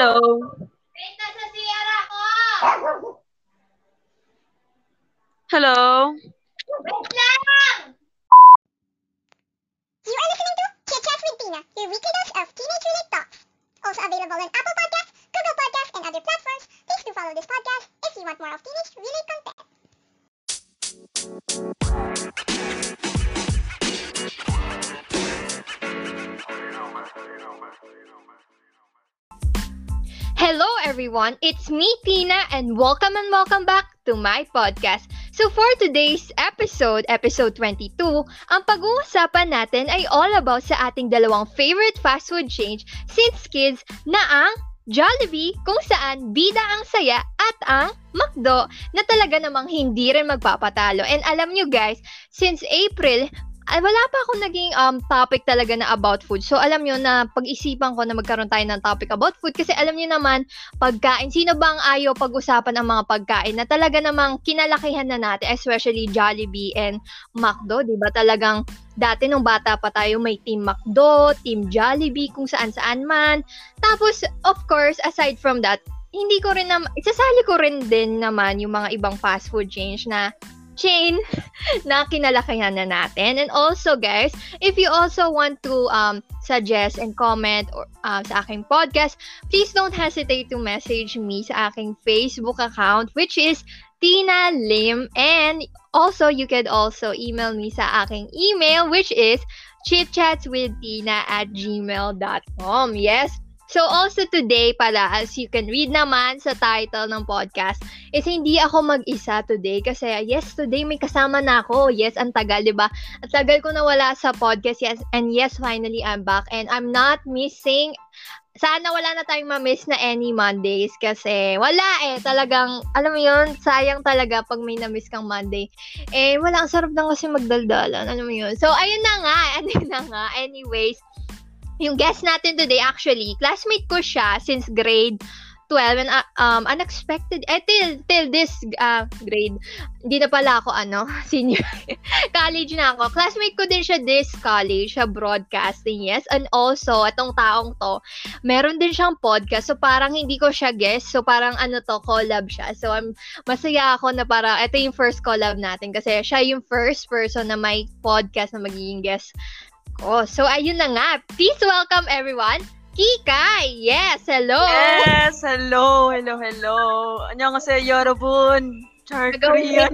Hello. Hello. You are listening to Chit with Tina, your weekly dose of teenage-related talks. Also available on Apple Podcasts, Google Podcasts, and other platforms. Please do follow this podcast if you want more of teenage-related content. Hello everyone, it's me Tina and welcome and welcome back to my podcast. So for today's episode, episode 22, ang pag-uusapan natin ay all about sa ating dalawang favorite fast food chains since kids na ang Jollibee kung saan bida ang saya at ang McDo na talaga namang hindi rin magpapatalo. And alam nyo guys, since April, ay wala pa akong naging um, topic talaga na about food. So, alam nyo na pag-isipan ko na magkaroon tayo ng topic about food kasi alam nyo naman, pagkain, sino bang ayaw pag-usapan ang mga pagkain na talaga namang kinalakihan na natin, especially Jollibee and McDo, di ba? Talagang dati nung bata pa tayo, may Team McDo, Team Jollibee, kung saan-saan man. Tapos, of course, aside from that, hindi ko rin naman, isasali ko rin din naman yung mga ibang fast food chains na chain na kinalakihan na natin. And also, guys, if you also want to um, suggest and comment or, uh, sa aking podcast, please don't hesitate to message me sa aking Facebook account, which is Tina Lim. And also, you can also email me sa aking email, which is chitchatswithtina at gmail.com. Yes, So also today pala, as you can read naman sa title ng podcast, is hindi ako mag-isa today kasi yes, today may kasama na ako. Yes, ang tagal, di ba? Ang tagal ko nawala sa podcast, yes, and yes, finally I'm back and I'm not missing sana wala na tayong ma-miss na any Mondays kasi wala eh. Talagang, alam mo yun, sayang talaga pag may na-miss kang Monday. Eh, wala. Ang sarap lang kasi magdaldalan. Alam mo yun. So, ayun na nga. Ano na nga. Anyways, yung guest natin today actually, classmate ko siya since grade 12 and uh, um unexpected eh till till this uh, grade hindi na pala ako ano senior college na ako. Classmate ko din siya this college sa broadcasting yes. And also atong taong to meron din siyang podcast. So parang hindi ko siya guest so parang ano to collab siya. So I'm masaya ako na para ito yung first collab natin kasi siya yung first person na may podcast na magiging guest Oh, so ayun na nga. Please welcome everyone, Kika! Yes, hello! Yes, hello, hello, hello. Annyeonghaseyo, Yorobun. Char Korean.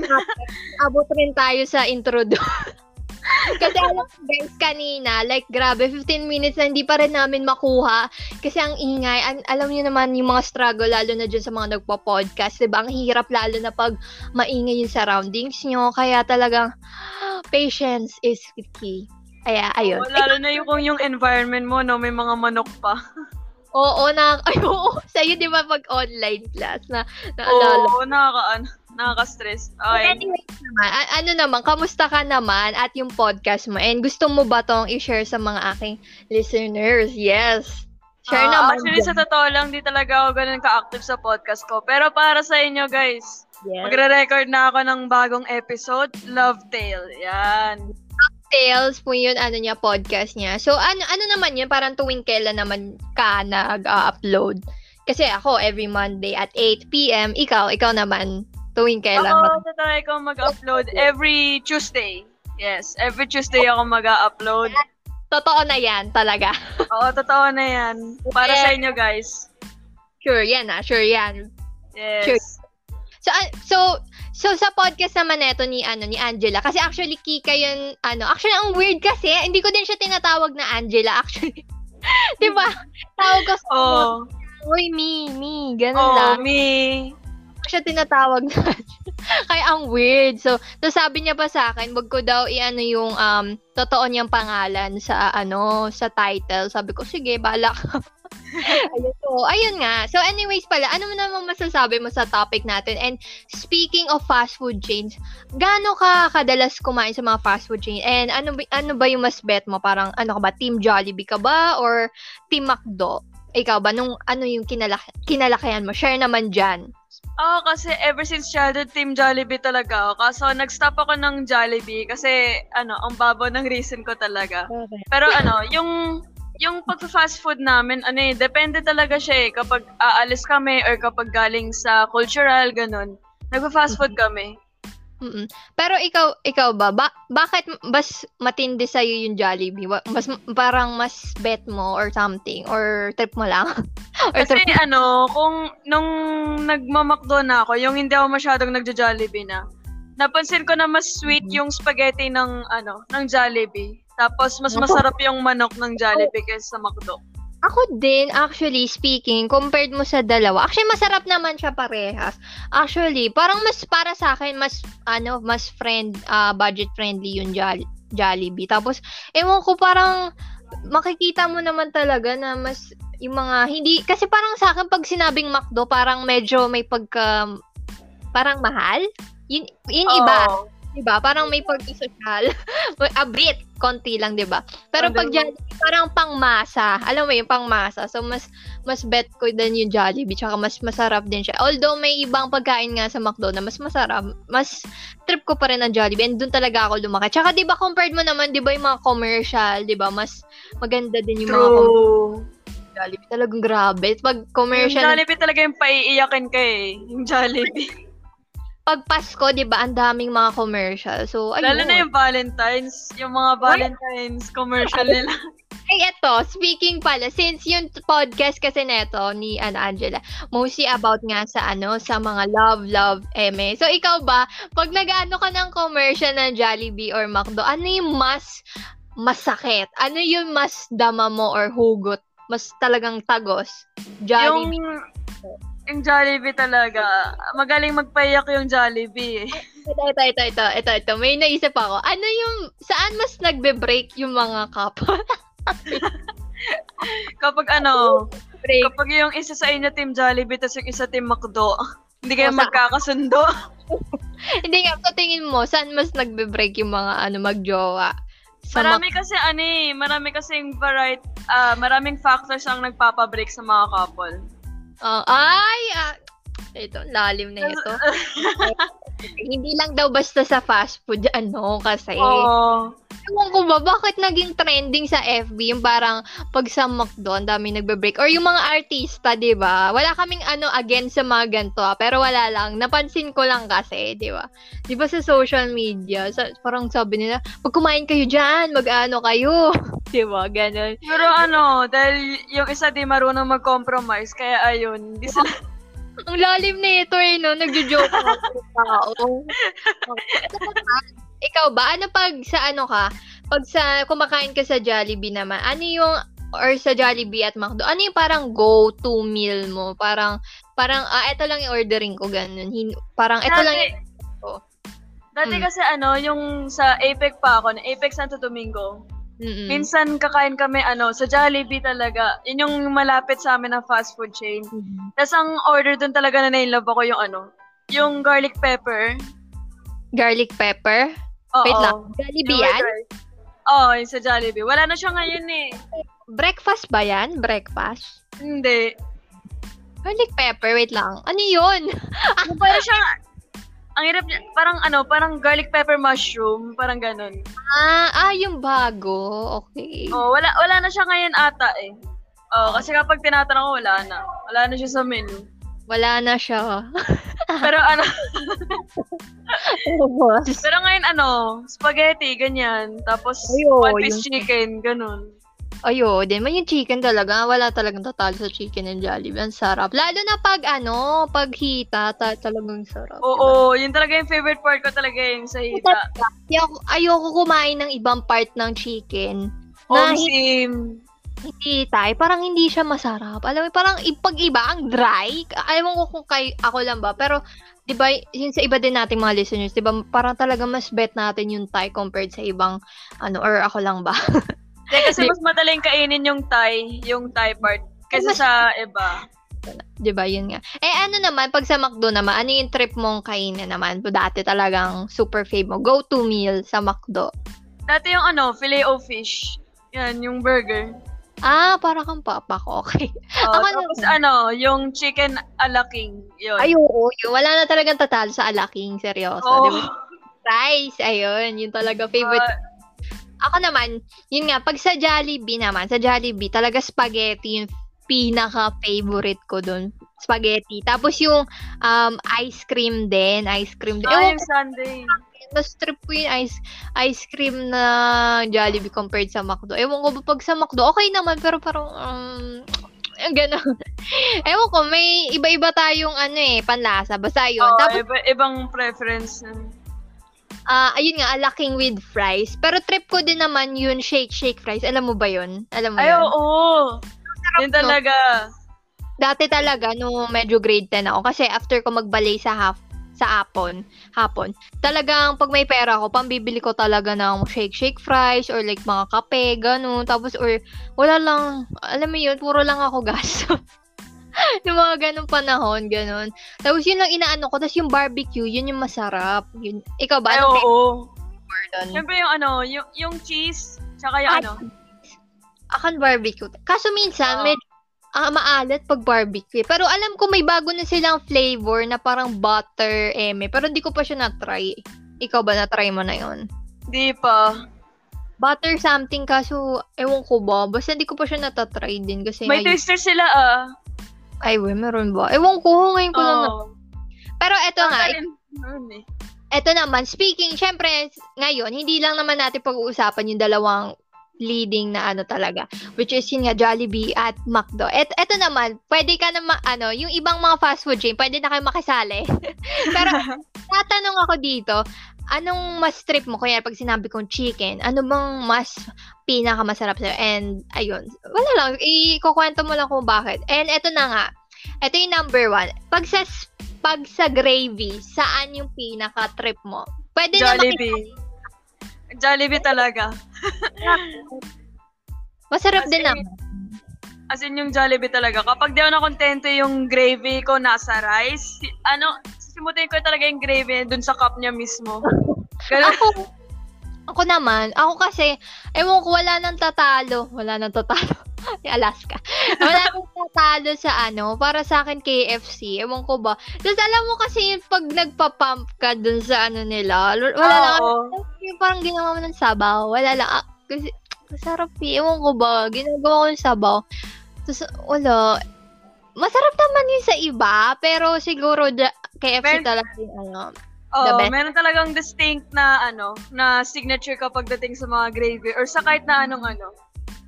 Abot rin tayo sa intro doon. kasi alam guys, kanina, like, grabe, 15 minutes na hindi pa rin namin makuha. Kasi ang ingay, an- alam niyo naman yung mga struggle, lalo na dyan sa mga nagpa-podcast, diba? Ang hirap lalo na pag maingay yung surroundings nyo. Kaya talagang, patience is key. Kaya, ayun. Oh, lalo na yung kung yung environment mo, no, may mga manok pa. Oo, na, ay, oo, sa'yo, di ba, pag online class, na, naalala. Oo, nakaka, ano, nakaka-stress. Okay. Anyway naman, a- ano naman, kamusta ka naman at yung podcast mo? And gusto mo ba tong i-share sa mga aking listeners? Yes. Share Ah, naman. Actually, dyan. sa totoo lang, di talaga ako ganun ka-active sa podcast ko. Pero para sa inyo, guys, yes. magre-record na ako ng bagong episode, Love Tale. Yan. Tales po yun, ano niya, podcast niya. So, ano, ano naman yun? Parang tuwing kailan naman ka nag-upload? Kasi ako, every Monday at 8 p.m. Ikaw, ikaw naman, tuwing kailan? Ako, tatry ko mag-upload every Tuesday. Yes, every Tuesday ako mag-upload. Totoo na yan, talaga. Oo, totoo na yan. Para sa inyo, guys. Sure yan ah, sure yan. Yes. Sure. So, ah, so, so sa podcast naman neto ni, ano, ni Angela, kasi actually, Kika yun, ano, actually, ang weird kasi, hindi ko din siya tinatawag na Angela, actually. Di ba? Tawag ko sa, Oh, uy, me, me, ganun oh, lang. me. Siya tinatawag na Kaya ang weird. So, so sabi niya pa sa akin, wag ko daw i-ano yung um, totoo niyang pangalan sa ano sa title. Sabi ko, sige, bala ayun, so, ayun nga. So, anyways pala, ano mo namang masasabi mo sa topic natin? And speaking of fast food chains, gaano ka kadalas kumain sa mga fast food chain? And ano, ano ba yung mas bet mo? Parang, ano ka ba? Team Jollibee ka ba? Or Team McDo? Ikaw ba? Nung ano yung kinalaki, kinalakihan mo? Share naman dyan. Oo, kasi ever since childhood, Team Jollibee talaga ako. Kaso, nag-stop ako ng Jollibee kasi, ano, ang babaw ng reason ko talaga. Pero ano, yung yung pag-fast food namin, ano eh, depende talaga siya eh. Kapag aalis kami or kapag galing sa cultural, ganun. Nagpa-fast food kami. Mm-mm. Pero ikaw, ikaw ba, ba bakit mas matindi sa yung Jollibee? Mas parang mas bet mo or something or trip mo lang? or Kasi trip ano, kung nung nagmamakdo na ako, yung hindi ako masyadong nagja-Jollibee na, napansin ko na mas sweet yung spaghetti ng ano, ng Jollibee. Tapos mas masarap yung manok ng Jollibee kaysa sa McDo. Ako din, actually speaking, compared mo sa dalawa, actually masarap naman siya parehas. Actually, parang mas para sa akin, mas, ano, mas friend, ah, budget friendly yung Jolli- Jollibee. Tapos, ewan ko, parang makikita mo naman talaga na mas, yung mga, hindi, kasi parang sa akin, pag sinabing McDo, parang medyo may pagka, parang mahal. Yun, yun iba. Oo. Diba? Parang may pagka-social. A bit, konti lang, diba? Pero Oh, pag? Jollibee, parang pangmasa. Alam mo yung pangmasa. So, mas mas bet ko din yung Jollibee. Tsaka mas masarap din siya. Although may ibang pagkain nga sa McDo na mas masarap, mas trip ko pa rin ang Jollibee. And doon talaga ako lumaki. Tsaka diba compared mo naman, diba yung mga commercial, diba? Mas maganda din yung mga commercial True. Jollibee. Talagang grabe. Pag Yung commercial, Jollibee talaga yung paiiyakin ka eh. Yung Jollibee. Pag Pasko, diba, ang daming mga commercial. So, ayun. Lalo na yung Valentine's. Yung mga Valentine's commercial nila. Ay, eto, speaking pala, since yung podcast kasi neto ni Ana Angela, mostly about nga sa ano, sa mga love, love, eme. So, ikaw ba, pag nag-ano ka ng commercial ng Jollibee or McDo, ano yung mas masakit? Ano yung mas dama mo or hugot? Mas talagang tagos? Jollibee? yung Jollibee talaga. Magaling magpaiyak yung Jollibee. Ito, ito, ito, ito, ito, ito. May naisip ako. Ano yung, saan mas nagbe-break yung mga couple? Kapag ano, Break. kapag yung isa sa inyo team Jollibee tapos yung isa team McDo, hindi kayo O, magkakasundo. Hindi nga, sa tingin mo, saan mas nagbe-break yung mga ano, magjowa? Sa marami kasi ano eh, marami kasing variety, ah maraming factors ang nagpapabreak sa mga couple. Oh, ay, ah, ito, lalim na ito. Hindi lang daw basta sa fast food, ano, kasi. Oo. Ewan ko ba, bakit naging trending sa FB yung parang pag sa McDo, ang dami nagbe-break. Or yung mga artista, di ba? Wala kaming ano against sa mga ganito, ah, pero wala lang. Napansin ko lang kasi, di ba? Di ba sa social media, sa, parang sabi nila, pag kumain kayo dyan, mag-ano kayo. di ba? Ganon. Pero ano, dahil yung isa di marunong mag-compromise, kaya ayun, hindi sila Ang lalim na ito eh, no? Nagjo-joke ako sa tao. Ikaw ba? Ano pag sa ano ka? Pag sa kumakain ka sa Jollibee naman, ano yung or sa Jollibee at McDo, ano yung parang go-to meal mo? Parang, parang, ah, ito lang yung ordering ko, ganun. Hin- parang, ito lang yung. Dati Mm. kasi ano, yung sa Apex pa ako, na Apex Santo Domingo, Mm-mm. minsan kakain kami ano, sa Jollibee talaga. Yun yung malapit sa amin na fast food chain. Mhm. Tapos ang order dun talaga na nailove ako yung ano, yung garlic pepper. Garlic pepper? Oo. Wait lang. Jollibee yan? Oo, yung sa Jollibee. Wala na siya ngayon eh. Breakfast ba yan? Breakfast? Hindi. Garlic pepper? Wait lang. Ano yun? Yung parang siya, ang hirap niya, parang ano, parang garlic pepper mushroom, parang ganun. Ah, ah, yung bago. Okay. Oh, wala wala na siya ngayon ata eh. Oh, kasi kapag tinatanong ko, wala na. Wala na siya sa menu. Wala na siya. Pero ano, pero ngayon ano, spaghetti, ganyan. Tapos, Ayo, one piece yung- chicken, ganun. Ayo, din man yung chicken talaga. Wala talagang tatalo sa chicken and Jollibee. Ang sarap. Lalo na pag ano, pag hita, ta- talagang sarap. Oo, yun talaga yung favorite part ko talaga yung sa hita. Diba? Ayoko, ayoko kumain ng ibang part ng chicken. Na Home hindi eh, Parang hindi siya masarap. Alam mo, parang pag iba, ang dry. Ayaw ko kung kay, ako lang ba. Pero, di ba, yun sa iba din nating mga listeners, di ba, parang talaga mas bet natin yung Thai compared sa ibang, ano, or ako lang ba? Kaya kasi mas madaling kainin yung Thai, yung Thai part, kaysa sa iba. 'Di ba yun nga. Eh ano naman pag sa McDo naman, ano yung trip mong kainin naman? Dati talagang super fave mo. Go to meal sa McDo. Dati yung ano, filet o fish. Yan, yung burger. Ah, para kang papa ko. Okay. Oh, Ako tapos naman. ano, yung chicken a la king. Yun. Ay, oo. Yun. Wala na talagang tatalo sa alaking. Seryoso. Oo. Di ba? Rice. Ayun. Yun talaga favorite. Ah, Ako naman, yun nga, pag sa Jollibee naman, sa Jollibee, talaga spaghetti yung pinaka-favorite ko dun. Spaghetti. Tapos yung um, ice cream din. Ice cream din. Yung ko, Sunday. mas trip ko yung ice, ice cream na Jollibee compared sa McDo. Ewan ko ba pag sa McDo, okay naman, pero parang, um, gano'n. Ewan ko, may iba-iba tayong ano eh, panlasa. Basta yun. Oo, Tapos, iba, ibang preference. Ah ayun nga, laking with fries. Pero trip ko din naman yun, shake, shake fries. Alam mo ba yun? Alam mo Ay, yun? oo. Yun no? talaga. Dati talaga, nung medyo grade 10 ako, kasi after ko magbalay sa half, sa hapon, hapon, talagang pag may pera ako, pambibili ko talaga ng shake shake fries or like mga kape, ganun. Tapos or wala lang, alam mo yun, puro lang ako gas. yung mga ganun panahon, ganun. Tapos yun lang inaano ko, tapos yung barbecue, yun yung masarap. Yun, ikaw ba? Ay, oo. doon? Siyempre yung ano, yung, yung cheese, tsaka yung Ay, ano. Akan barbecue. Kaso minsan, Oo. medyo ah, maalat pag barbecue. Pero alam ko may bago na silang flavor na parang butter, eme. Pero hindi ko pa siya na-try. Ikaw ba na-try mo na yon? Di pa. Butter something kaso, ewan ko ba. Basta hindi ko pa siya natatry din kasi May ngayon- twister sila ah. Ay, we, meron ba? Ewan ko, ngayon ko lang na. Pero eto nga, meron eh. eto naman, speaking, syempre, ngayon, hindi lang naman natin pag-uusapan yung dalawang leading na ano talaga, which is yun nga, Jollibee at McDo. Et, eto naman, pwede ka na, ma- ano, yung ibang mga fast food chain, pwede na kayo makisali. Pero, tatanong ako dito, anong mas trip mo? Kaya pag sinabi kong chicken, ano bang mas pinakamasarap sa'yo? And, ayun, wala lang, ikukwento mo lang kung bakit. And eto na nga, eto yung number one. Pag sa, pag sa gravy, saan yung pinaka-trip mo? Pwede na Jollibee. Jollibee talaga. Masarap As din in, naman. As in yung Jollibee talaga. Kapag di ako nakontento yung gravy ko nasa rice, ano, sisimutin ko talaga yung gravy dun sa cup niya mismo. Ganun. Ako, ako naman, ako kasi, ewan ko, wala nang tatalo. Wala nang tatalo. Yung Alaska. Wala nang tatalo sa ano, para sa akin KFC. Ewan ko ba. Tapos alam mo kasi yung pag nagpa-pump ka dun sa ano nila, wala lang, yung parang ginawa mo ng sabaw. Wala lang. Ah, kasi, masarap eh. Ewan ko ba, ginagawa ko yung sabaw. Tapos, wala. Masarap naman yun sa iba, pero siguro da- KFC Pero- talaga yung ano. Oo, The best. meron talagang distinct na ano, na signature kapag dating sa mga gravy or sa kahit na anong ano,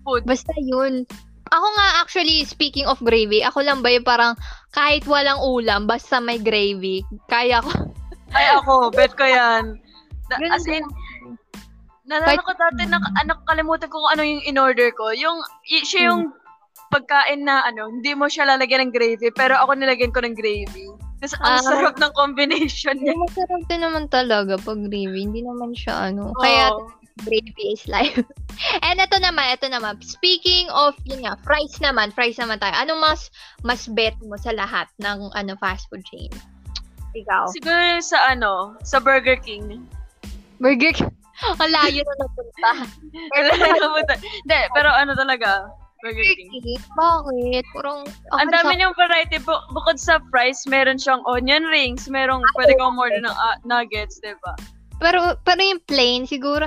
food. Basta yun. Ako nga actually, speaking of gravy, ako lang ba yung parang kahit walang ulam, basta may gravy, kaya ko. Ay ako, bet ko yan. As in, nalala ko dati, na, anak, kalimutan ko kung ano yung in-order ko. Yung, y- siya yung pagkain na ano, hindi mo siya lalagyan ng gravy, pero ako nilagyan ko ng gravy. Tapos ang Ah. sarap ng combination niya. Masarap din naman talaga pag gravy. Hindi naman siya ano. Oo. Kaya gravy is life. And ito naman, ito naman. Speaking of, yun nga, fries naman, fries naman tayo. Ano mas, mas bet mo sa lahat ng ano fast food chain? Ikaw. Siguro sa ano, sa Burger King. Burger King. Ang layo na napunta. Hindi, pero ano talaga, Burger King. Bakit? Parang, Ang dami niyang variety. Bu- bukod sa fries, meron siyang onion rings, merong pwede kang order ng ah, nuggets, di ba? Pero, pero yung plain, siguro,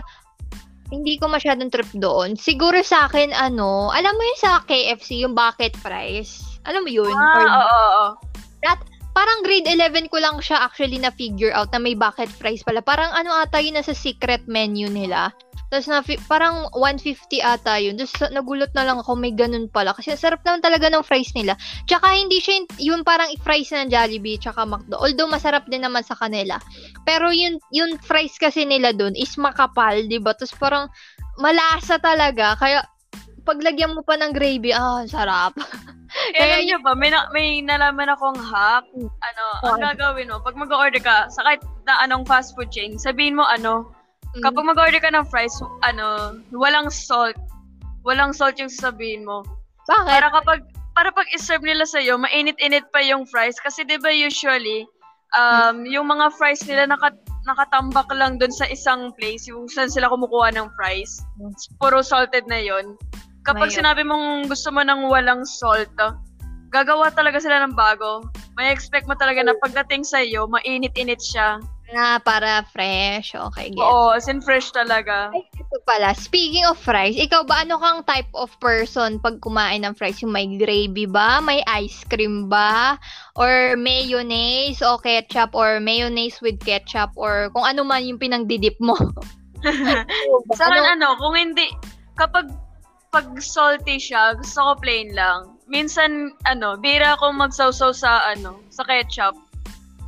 hindi ko masyadong trip doon. Siguro sa akin, ano, alam mo yung sa KFC, yung bucket fries? Alam mo yun? Ah, oo, oo, oo. parang grade 11 ko lang siya actually na figure out na may bucket fries pala. Parang ano ata yun nasa secret menu nila. Tapos na, parang 150 ata yun. Tapos nagulat na lang ako may ganun pala. Kasi ang sarap naman talaga ng fries nila. Tsaka hindi siya yung, yung parang fries ng Jollibee tsaka McDo. Although masarap din naman sa kanila. Pero yun, yung fries kasi nila dun is makapal, di ba? Tapos parang malasa talaga. Kaya paglagyan mo pa ng gravy, ah, sarap. Eh, Kaya alam niyo ba, may, na, may nalaman akong hack. Ano, ang Ano? gagawin mo, pag mag-order ka, sa kahit na anong fast food chain, sabihin mo ano, Mm. kapag mag-order ka ng fries, ano, walang salt. Walang salt yung sasabihin mo. Bakit? Para kapag, para pag iserve nila sa'yo, mainit-init pa yung fries. Kasi di ba usually, um, yung mga fries nila naka, nakatambak lang dun sa isang place, yung saan sila kumukuha ng fries. Puro salted na yon. Kapag Ngayon. sinabi mong gusto mo ng walang salt, gagawa talaga sila ng bago. May expect mo talaga na pagdating sa iyo, mainit-init siya. Na para fresh. Okay, get. Oo, as in fresh talaga. Ay, ito pala, speaking of fries, ikaw ba ano kang type of person pag kumain ng fries? Yung may gravy ba? May ice cream ba? Or mayonnaise o ketchup or mayonnaise with ketchup or kung ano man yung pinangdidip mo? Sa akin, Ano- ano, kung hindi, kapag pag salty siya, gusto ko plain lang. Minsan, ano, bira ako magsawsaw sa, ano, sa ketchup.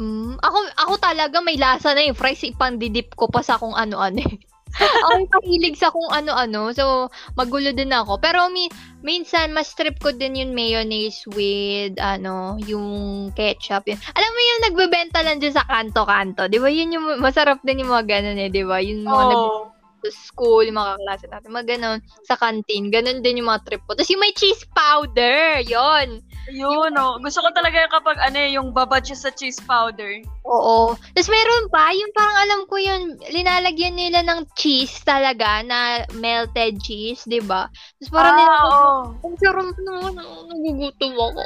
Mm, ako ako talaga may lasa na yung fries ipang-didip ko pa sa kung ano-ano. eh. ako yung pahilig sa kung ano-ano. So, magulo din ako. Pero mi minsan, mas trip ko din yung mayonnaise with, ano, yung ketchup. Yun. Alam mo yung nagbebenta lang dyan sa kanto-kanto. Di ba? Yun yung masarap din yung mga ganun eh. Di ba? Yung mga nag- Oo. Sa school, yung mga kaklase natin. Mga ganun. Sa canteen. Ganun din yung mga trip ko. Tapos yung may cheese powder. Yon Yun, oh. Gusto ko talaga yung kapag, ano, yung babad siya sa cheese powder. Oo. Tapos meron pa, yung parang alam ko yun, linalagyan nila ng cheese talaga na melted cheese, di ba? Tapos parang ah, nila, oo. ang sarap oh, nagugutom ako.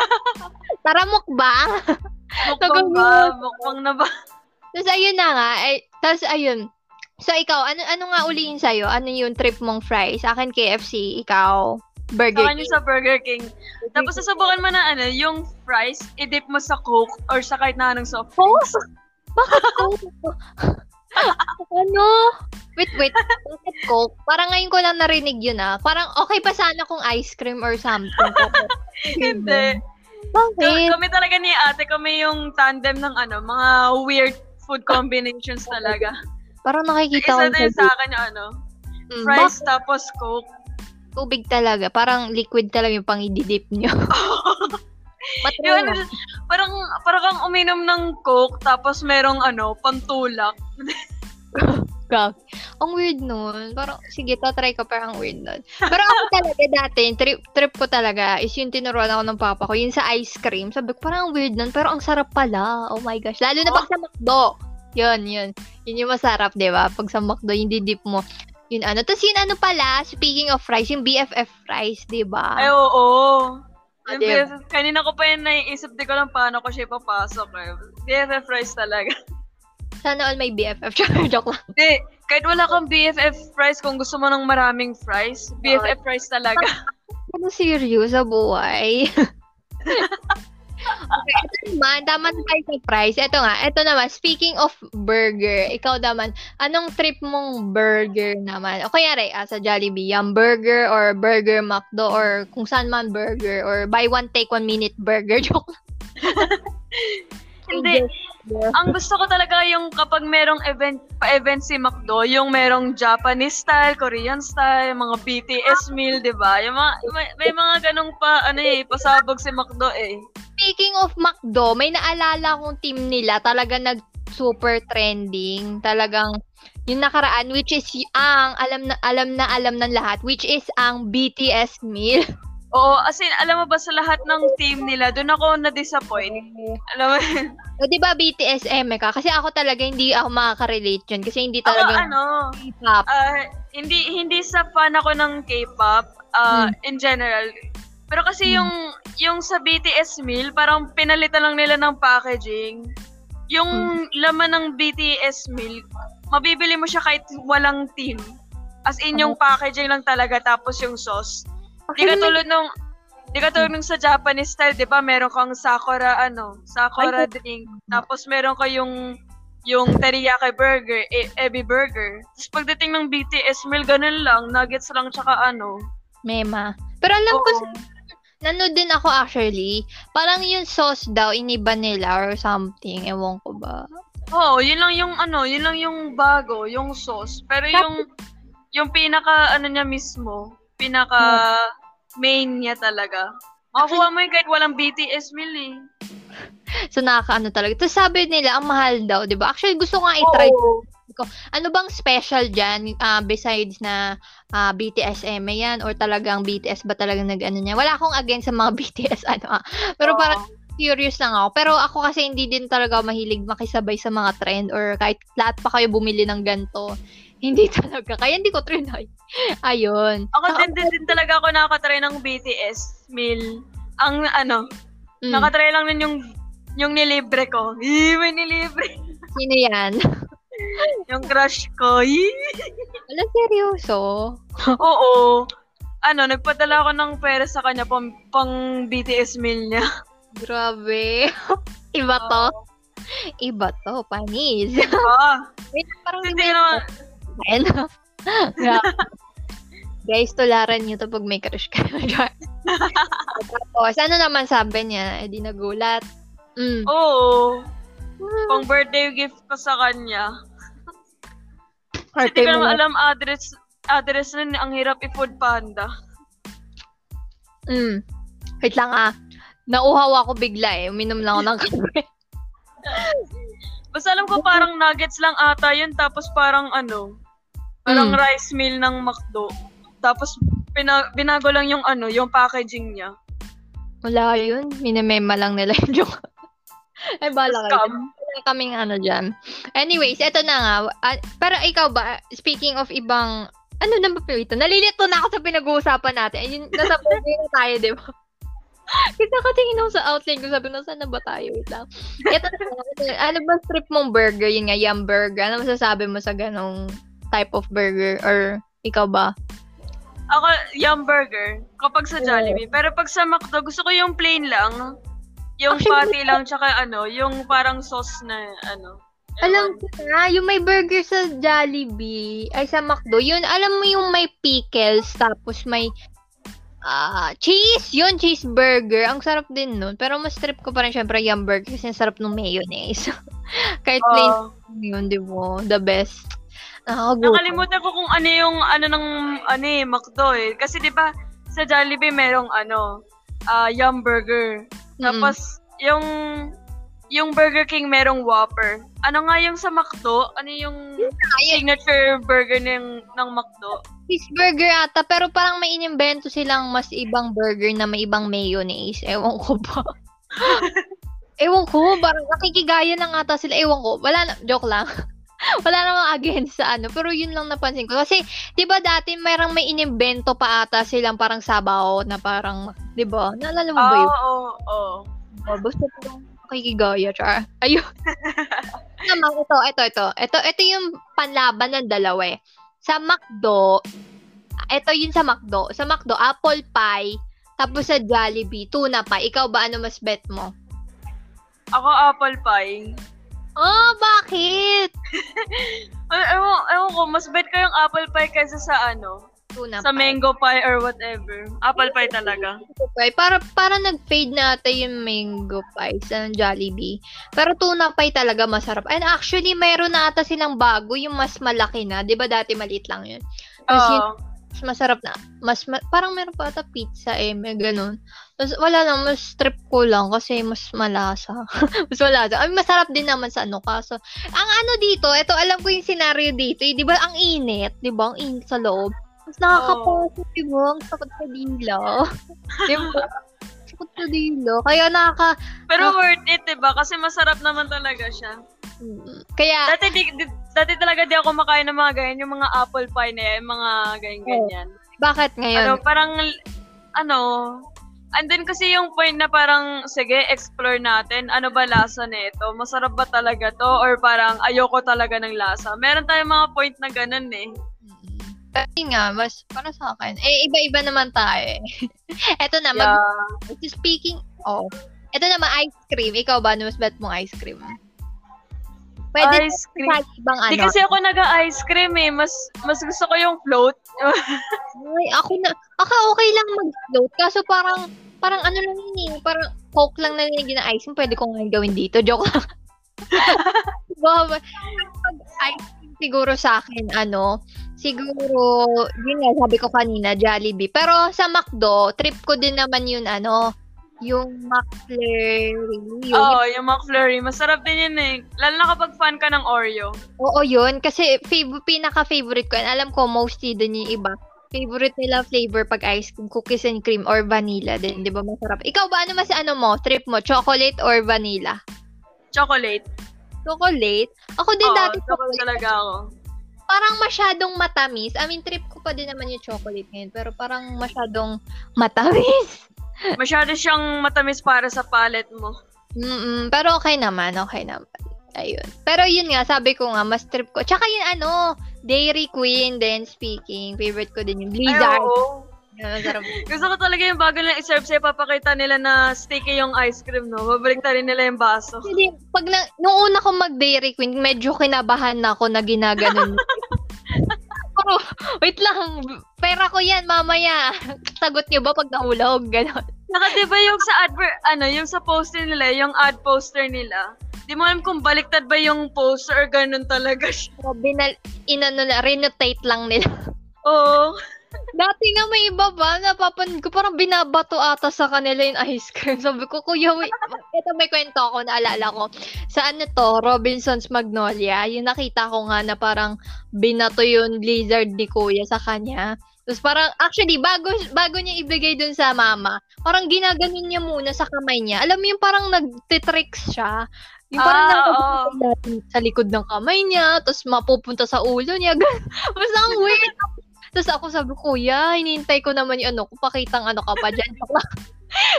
Tara mukbang. Mukbang ba? Mukbang na ba? Tapos ayun na nga, ay, tapos ayun. So ikaw, ano ano nga uliin sa'yo? Ano yung trip mong fries? Sa akin KFC, ikaw Burger King. sa Burger King. Tapos susubukan mo na, ano, yung fries, i-dip mo sa Coke or sa kahit na anong soft drinks. Bakit Coke? ano? Wait, wait. Bakit Coke? Parang ngayon ko lang narinig yun ah. Parang okay pa sana kung ice cream or something. Hindi. Bakit? Kami talaga ni ate, kami yung tandem ng ano, mga weird food combinations talaga. Parang nakikita ko Isa din sa sa akin yung ano, Mm, fries bakit tapos Coke. tubig talaga. Parang liquid talaga yung pang ididip nyo. Yun, na. parang, parang kang uminom ng Coke tapos merong ano, pantulak. Gag. Ang weird nun. Parang, sige, tatry ko, pero ang weird nun. Pero ako talaga dati, trip, trip ko talaga, is yung tinuruan ako ng papa ko, yun sa ice cream. Sabi ko, parang ang weird nun, pero ang sarap pala. Oh my gosh. Lalo na pag sa McDo. Yun, yun. Yun yung masarap, di ba? Pag sa McDo, yung didip mo. Yun ano. Tapos yun ano pala, speaking of fries, yung BFF fries, di ba? Ay, oo. Ah, Yung di- BFF, kanina ko pa yun naiisip, di ko lang paano ko siya ipapasok eh. BFF fries talaga. Sana all may BFF. Joke lang. Hindi, kahit wala kang BFF fries, kung gusto mo ng maraming fries, BFF fries talaga. Ano serious sa buhay? Okay, ito naman, tama na tayo sa price. Ito nga, ito naman, speaking of burger, ikaw naman, anong trip mong burger naman? O kaya ah, sa Jollibee, yung burger or burger McDo or kung saan man burger or buy one take one minute burger. Joke lang. Hindi. Ang gusto ko talaga yung kapag merong event, pa-event si McDo, yung merong Japanese style, Korean style, mga BTS meal, di ba? Yung mga, may, may mga ganong pa, ano eh, pasabog si McDo eh. Speaking of McDo, may naalala kong team nila talaga nag super trending. Talagang yung nakaraan which is ang alam na alam na alam ng lahat which is ang BTS meal. Oo, as in, alam mo ba sa lahat ng team nila, doon ako na-disappoint. Alam mo, O di ba BTS eme ka? Kasi ako talaga hindi ako makaka-relate yun kasi hindi ako talaga ano, K-pop. ah, hindi hindi sa fan ako ng K-pop ah, in general. Pero kasi yung yung sa BTS meal, parang pinalitan lang nila ng packaging. Yung laman ng BTS meal, mabibili mo siya kahit walang tin. As in, yung packaging lang talaga, tapos yung sauce. Di ka tulad nung, di ka tulad nung sa Japanese style, di ba, meron kang sakura, ano, sakura drink. Tapos meron ka yung, yung teriyaki burger, e- ebi burger. Tapos pagdating ng BTS meal, ganun lang, nuggets lang, tsaka ano. Mema. Pero alam ko Oo. sa nanood din ako actually. Parang yung sauce daw iniba nila or something. Ewan ko ba. Oo, yun lang yung ano, yun lang yung bago, yung sauce. Pero yung yung pinaka ano niya mismo, pinaka main niya talaga. Makakuha mo yun kahit walang BTS meal eh. So nakakaano talaga. Tapos sabi nila ang mahal daw, 'di ba? Actually gusto nga i-try Oo. Ano bang special dyan ah, besides na ah, BTS eme yan or talagang BTS ba talagang nag-ano niya? Wala akong against sa mga BTS ano ah. Pero Oo. parang curious lang ako. Pero ako kasi hindi din talaga mahilig makisabay sa mga trend or kahit lahat pa kayo bumili ng ganto. Hindi talaga. Kaya hindi ko trinay. Ayun. Ako din, din, din talaga ako nakakatry ng BTS meal. Ang ano, Mm. nakatry lang nun yung yung nilibre ko. Ih, may nilibre. Sino yan? Yung crush ko. Wala, seryoso. Oo. Ano, nagpadala ako ng pera sa kanya pang, pang BTS meal niya. Grabe. Iba to. Iba to, panis. Ah, Wait, parang hindi iba naman, Ayan. Grabe. Guys, tularan nyo to pag may crush kayo. Tapos, ano naman sabi niya? Eh, di nagulat. Mm. oo. Pang birthday gift ko sa kanya. Kasi Arte di ko na- alam address address nun, ang hirap i-food panda. Mm. Wait lang ah. Nauhaw ako bigla eh. Uminom lang ako ng kape. Basta alam ko parang nuggets lang ata yun, tapos parang ano, parang Mm. rice meal ng McDo. Tapos pina- binago lang yung ano, yung packaging niya. Wala yun. Minimema lang nila yung joke. Ay, bala kayo. Scam. Wala kaming ano dyan. Anyways, eto na nga. Ah, pero ikaw ba, speaking of ibang, ano na ba ito? Nalilito na ako sa pinag-uusapan natin. Ayun, nasa na tayo, di ba? Kasi nakatingin ako sa outline ko, sabi na, saan na ba tayo? Wait lang. Ito na, nga, ano ba strip mong burger? Yun nga, yum burger. Ano masasabi mo sa ganong type of burger? Or ikaw ba? Ako, yum burger, kapag sa. Jollibee. Pero pag sa McDo, gusto ko yung plain lang. Yung Actually, patty lang, tsaka ano, yung parang sauce na, ano. Alam ko na, yung may burger sa Jollibee, ay sa McDo, yun, alam mo yung may pickles, tapos may ah cheese, yun, cheeseburger. Ang sarap din nun. Pero mas trip ko pa rin syempre yung burger kasi ang sarap ng mayonnaise. Kahit plain yun, di ba? The best. Nakakagutom. Nakalimutan ko kung ano yung, ano ng, ano eh, McDo eh. Kasi di ba sa Jollibee merong, ano, ah yum burger. Tapos, yung yung Burger King merong Whopper. Ano nga yung sa McDo? Ano yung signature burger ng, ng McDo? Cheeseburger ata, pero parang may inimbento silang mas ibang burger na may ibang mayonnaise. Ewan ko ba. Ewan ko, parang nakikigaya na nga ata sila. Ewan ko, wala na, joke lang. wala namang against sa ano, pero yun lang napansin ko. Kasi, di ba dati mayroong may inimbento pa ata silang parang sabaw na parang, di ba? Naalala mo ba Oo, yun? oo, oo. Oh, basta parang nakikigaya, char. Ayun. Naman, ito, ito, ito. Ito, ito yung panlaban ng dalawa eh. Sa McDo, ito yun sa McDo. Sa McDo, apple pie. Tapos sa Jollibee, tuna pie. Ikaw ba, ano mas bet mo? Ako apple pie. Oh, bakit? Ay, ewan, ewan ko, mas bet ko yung apple pie kaysa sa ano, Tuna sa pie. mango pie or whatever. Apple pie talaga. Pie. Para, para nag-fade na ata yung mango pie sa Jollibee. Pero tuna pie talaga masarap. And actually, mayroon na ata silang bago, yung mas malaki na. Di ba dati maliit lang yun? Tapos yun, Oo. Mas masarap na. Mas, ma- parang meron pa ata pizza eh, may ganun. Tapos wala lang, mas trip ko lang kasi mas malasa. mas malasa. Ay, masarap din naman sa ano. Kaso, ang ano dito, ito, alam ko yung scenario dito, eh, di ba, ang init, di ba, ang init sa loob. Mas nakakaposo, di ba, ang sakot sa dila. di ba? Sakot sa dila. Kaya nakaka, Pero worth it, diba? Kasi masarap naman talaga siya. Kaya, Dati, di, di- dati talaga di ako makain ng mga ganyan, yung mga apple pie na yan, mga ganyan-ganyan. bakit Ano, ngayon? parang, ano, andun kasi yung point na parang, sige, explore natin, ano ba lasa nito? Masarap ba talaga to? Or parang, ayoko talaga ng lasa. Meron tayong mga point na ganun eh. Mm. Kasi nga, mas, para sa akin, eh, iba-iba naman tayo eh. Eto na, mag, Yeah. Speaking of, ito naman ice cream. Ikaw ba, ano mas bet mong ice cream? Pwede Ice cream. sa ibang ano. Di kasi ako nag-ice cream eh. Mas, mas gusto ko yung float. Ay, ako na, aka okay lang mag-float. Kaso parang, parang ano lang yun eh. Parang coke lang na nilagyan ng ice cream. Pwede ko nga gawin dito. Joke lang. Diba, pag ice cream siguro sa akin, ano, siguro, yun nga, sabi ko kanina, Jollibee. Pero sa McDo, trip ko din naman yun, ano, yung McFlurry. Yung Oo, yung McFlurry. Masarap din yun eh. Lalo na kapag fan ka ng Oreo. Oo, yun. Kasi fav- pinaka-favorite ko, and alam ko mostly din yung iba, favorite nila flavor pag ice cream, cookies and cream or vanilla din, di ba masarap? Ikaw ba, ano mas ano mo, trip mo, chocolate or vanilla? Chocolate. Chocolate? Ako din Oo, dati chocolate chocolate. talaga ako. Parang masyadong matamis. I mean, trip ko pa din naman yung chocolate ngayon, pero parang masyadong matamis. Masyado siyang matamis para sa palate mo. Mm pero okay naman, okay naman. Ayun. Pero yun nga, sabi ko nga, mas trip ko. Tsaka yun ano, Dairy Queen, then speaking. Favorite ko din yung Ay, Blizzard. oo. Masarap. Gusto ko talaga yung bago na iserve sa'yo, papakita nila na sticky yung ice cream, no? Babalik rin nila yung baso. Hindi, pag na, nung una ko mag Dairy Queen, medyo kinabahan na ako na ginaganon. Pero, wait lang, pera ko yan mamaya. Sagot niyo ba pag nahulog? Ganon. Saka diba yung sa advert, ano, yung sa poster nila, yung ad poster nila, di mo alam kung baliktad ba yung poster or ganun talaga siya. Binal, inano na, renotate lang nila. Oo. Dati nga may iba ba, napapan ko parang binabato ata sa kanila yung ice cream. Sabi ko, kuya, wait, ito may kwento ako, naalala ko. Sa ano to, Robinson's Magnolia, yung nakita ko nga na parang binato yung lizard ni kuya sa kanya. Tapos parang, actually, bago, bago niya ibigay dun sa mama, parang ginaganon niya muna sa kamay niya. Alam mo yung parang nagtitricks siya. Yung parang Ah, natin sa likod ng kamay niya, tapos mapupunta sa ulo niya. Basta ang weird. Tapos ako sabi, kuya, hinihintay ko naman yung ano, kung pakitang ano ka pa dyan.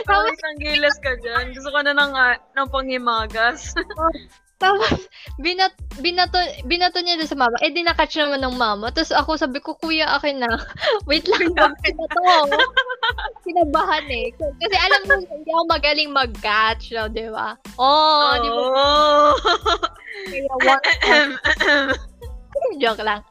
Tapos ang gilas ka dyan. Gusto ko na ng, ah, ng panghimagas. Tapos, binat, binato, binato niya doon sa mama. Eh, dinakatch naman ng mama. Tapos ako sabi ko, kuya, akin na. Wait lang, wag binato. Kinabahan eh. Kasi alam mo, hindi ako magaling mag-catch, no, di ba? Oo, oh, di ba? Oo. Kaya, what, Joke lang.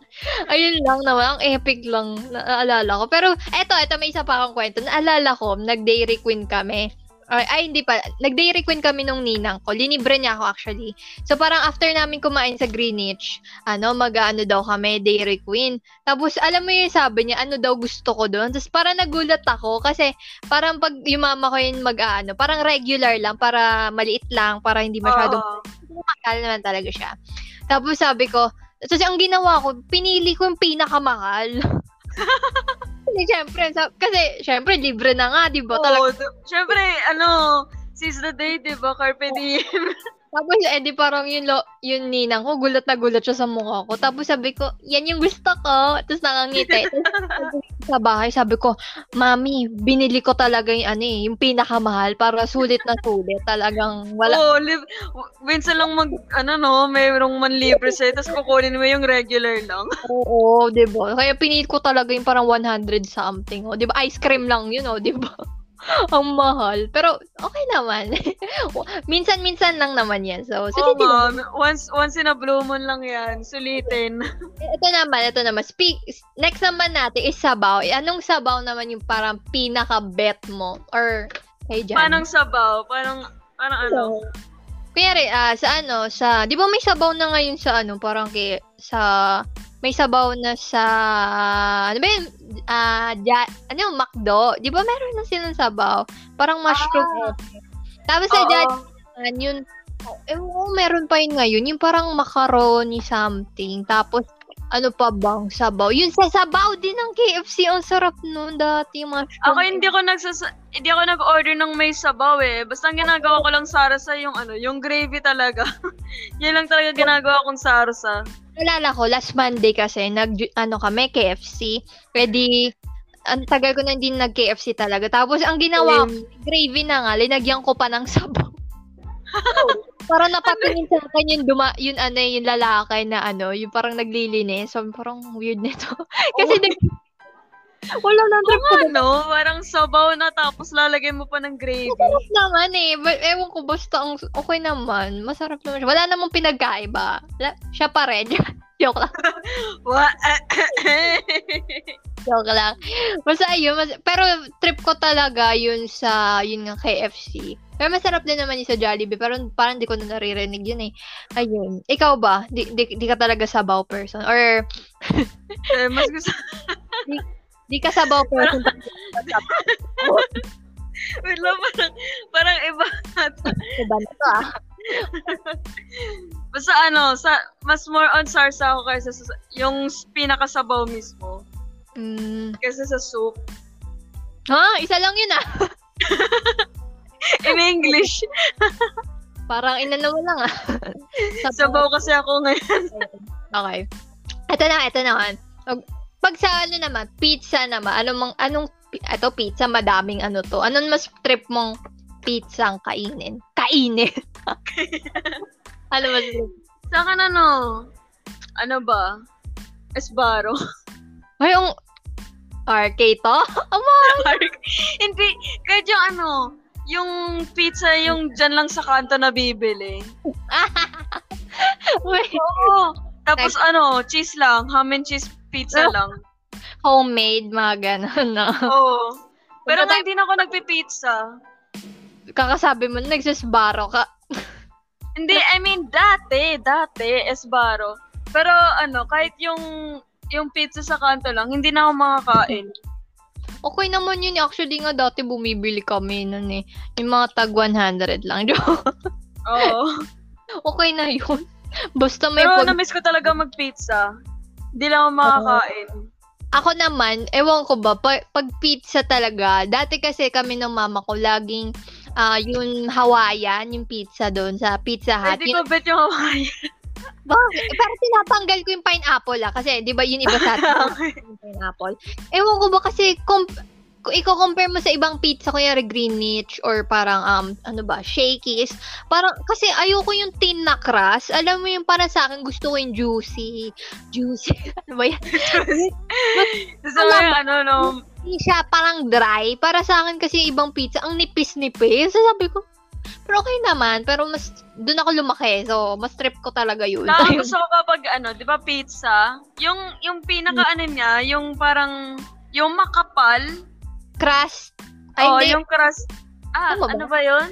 Ayun lang naman, ang epic lang, naalala ko. Pero, eto, eto, may isa pa akong kwento. Naalala ko, nag-Dairy Queen kami. Ay, ay, hindi pa. Nag-Dairy Queen kami nung ninang ko. Linibre niya ako actually. So, parang after namin kumain sa Greenwich, ano, mag-ano daw kami, Dairy Queen. Tapos, alam mo yung sabi niya, ano daw gusto ko doon. Tapos, parang nagulat ako kasi parang pag yung mama ko yung mag-ano, parang regular lang, para maliit lang, para hindi masyadong Oo. mahal naman talaga siya. Tapos sabi ko, tapos ang ginawa ko, pinili ko yung pinakamahal. kasi syempre, sa, kasi syempre libre na nga, di ba? Oo. d- Siyempre, ano, seize the day, di ba? Carpe diem. Tapos, eh, di parang yun, lo, yun ninang ko, gulat na gulat siya sa mukha ko. Tapos sabi ko, yan yung gusto ko. Tapos nakangiti. Tapos, sa bahay, sabi ko, Mami, binili ko talaga yung ano eh, yung pinakamahal para sulit na sulit. Talagang wala. Oo, liv- w- minsan lang mag, ano no, mayroong manlibre sa'yo, tapos kukunin mo yung regular lang. Oo, di ba? Kaya pinili ko talaga yung parang 100 something. O, di ba? Ice cream lang yun, o, di ba? Ang mahal. Pero, okay naman. Minsan-minsan lang naman yan. So, sulitin nga, naman. once, once in a blue moon lang yan, sulitin. Ito naman, ito naman. Speak, next naman natin is sabaw. Eh, Anong sabaw naman yung parang pinaka-bet mo? Or, kay Jan? Parang sabaw, parang, parang ano. Kunyari, ah, sa ano, sa, di ba may sabaw na ngayon sa ano, parang kay, sa, may sabaw na sa, ano ba yun, ah, ja, ano yung McDo? Di ba meron na silang sabaw? Parang mushroom. Ah. Tapos sa. Jan, yun, eh, oh, meron pa yun ngayon, yung parang macaroni something, tapos, ano pa bang sabaw? Yun sa sabaw din ng KFC, ang sarap nun dati, mushroom. Ako hindi ko nagsas hindi ako nag-order ng may sabaw eh. Basta ang ginagawa ko lang sarsa yung ano, yung gravy talaga. Yan lang talaga ginagawa kong sarsa. Nalala ko, last Monday kasi, nag, ano kami, KFC. Pwede, ang tagal ko na din nag-KFC talaga. Tapos, ang ginawa ko, gravy na nga, linagyan ko pa ng sabaw. parang napatingin sa akin yung duma, yun ano, yung lalaki na ano, yung parang naglilinis. So, parang weird nito. kasi, nag, wala nang trip ko. Ano, parang sabaw na tapos lalagay mo pa ng gravy. Masarap naman eh. But, ewan ko, basta ang, okay naman. Masarap naman siya. Wala namang pinagkaiba. La, siya pa rin. Joke lang. Joke lang. Basta ayun, mas, pero trip ko talaga yun sa, yun nga KFC. Pero masarap din naman yung sa Jollibee, pero parang di ko na naririnig yun eh. Ayun. Ikaw ba? Di, di, di ka talaga sabaw person? Or eh, mas gusto, di ka sabaw person? wait lang, parang, parang iba. Diba na to ah? Basta ano, sa, mas more on sarsa ako kaysa sa, yung pinakasabaw mismo. Mm. Kaysa sa soup. Ha? Isa lang yun ah. In English. Parang inano mo lang ah. Sabaw kasi ako ngayon. Okay. Ito na, ito naman. Pag, sa ano naman, pizza naman, anong, mang, anong, ito pizza, madaming ano to. Anong mas trip mong pizza ang kainin? Kainin! ano mas trip? Sa akin ano, ano ba? Esbaro. Ay, yung RK to? Ama! Hindi, kahit yung ano, yung pizza yung dyan lang sa kanto na bibili. Wait, Oo. Tapos ano, cheese lang, ham and cheese pizza Oh. lang. homemade, mga ganun na. Oo. Pero nga hindi na ako nagpipizza. Kakasabi mo, nagsasbaro ka. Hindi, I mean, dati, dati, esbaro. Pero ano, kahit yung yung pizza sa kanto lang, hindi na ako makakain. Okay naman yun. Actually nga, dati bumibili kami nun eh. Yung mga tag 100 lang. Oo. okay na yun. Basta may Pero pag- na-miss ko talaga mag-pizza. Hindi lang ako makakain. Ako naman, ewan ko ba, pag, pag pizza talaga, dati kasi kami ng mama ko, laging ah yung Hawaiian, yung pizza doon sa Pizza Hut. Hindi Yun, ko bet yung Hawaii. bakit? Eh, Pero tinatanggal ko yung pineapple ah, kasi di ba yun iba sa atin, yung pineapple. Ewan ko ba kasi, comp- i-compare mo sa ibang pizza, kunyari Greenwich or parang, um, ano ba, Shakey's, parang, kasi ayoko yung thin na crust. Alam mo yung parang sa akin, gusto ko yung juicy. Juicy. ano ba yan? Gusto mo yung ano, no, hindi siya parang dry. Para sa akin kasi ibang pizza, ang nipis-nipis. So sabi ko, pero okay naman. Pero mas, doon ako lumaki. So, mas trip ko talaga yun. na gusto ko kapag ano, 'di ba pizza, yung yung pinaka ano niya, yung parang yung makapal, Crust. Ay, oh, hindi. yung crust. Ah, Tama ba? ano ba 'yon?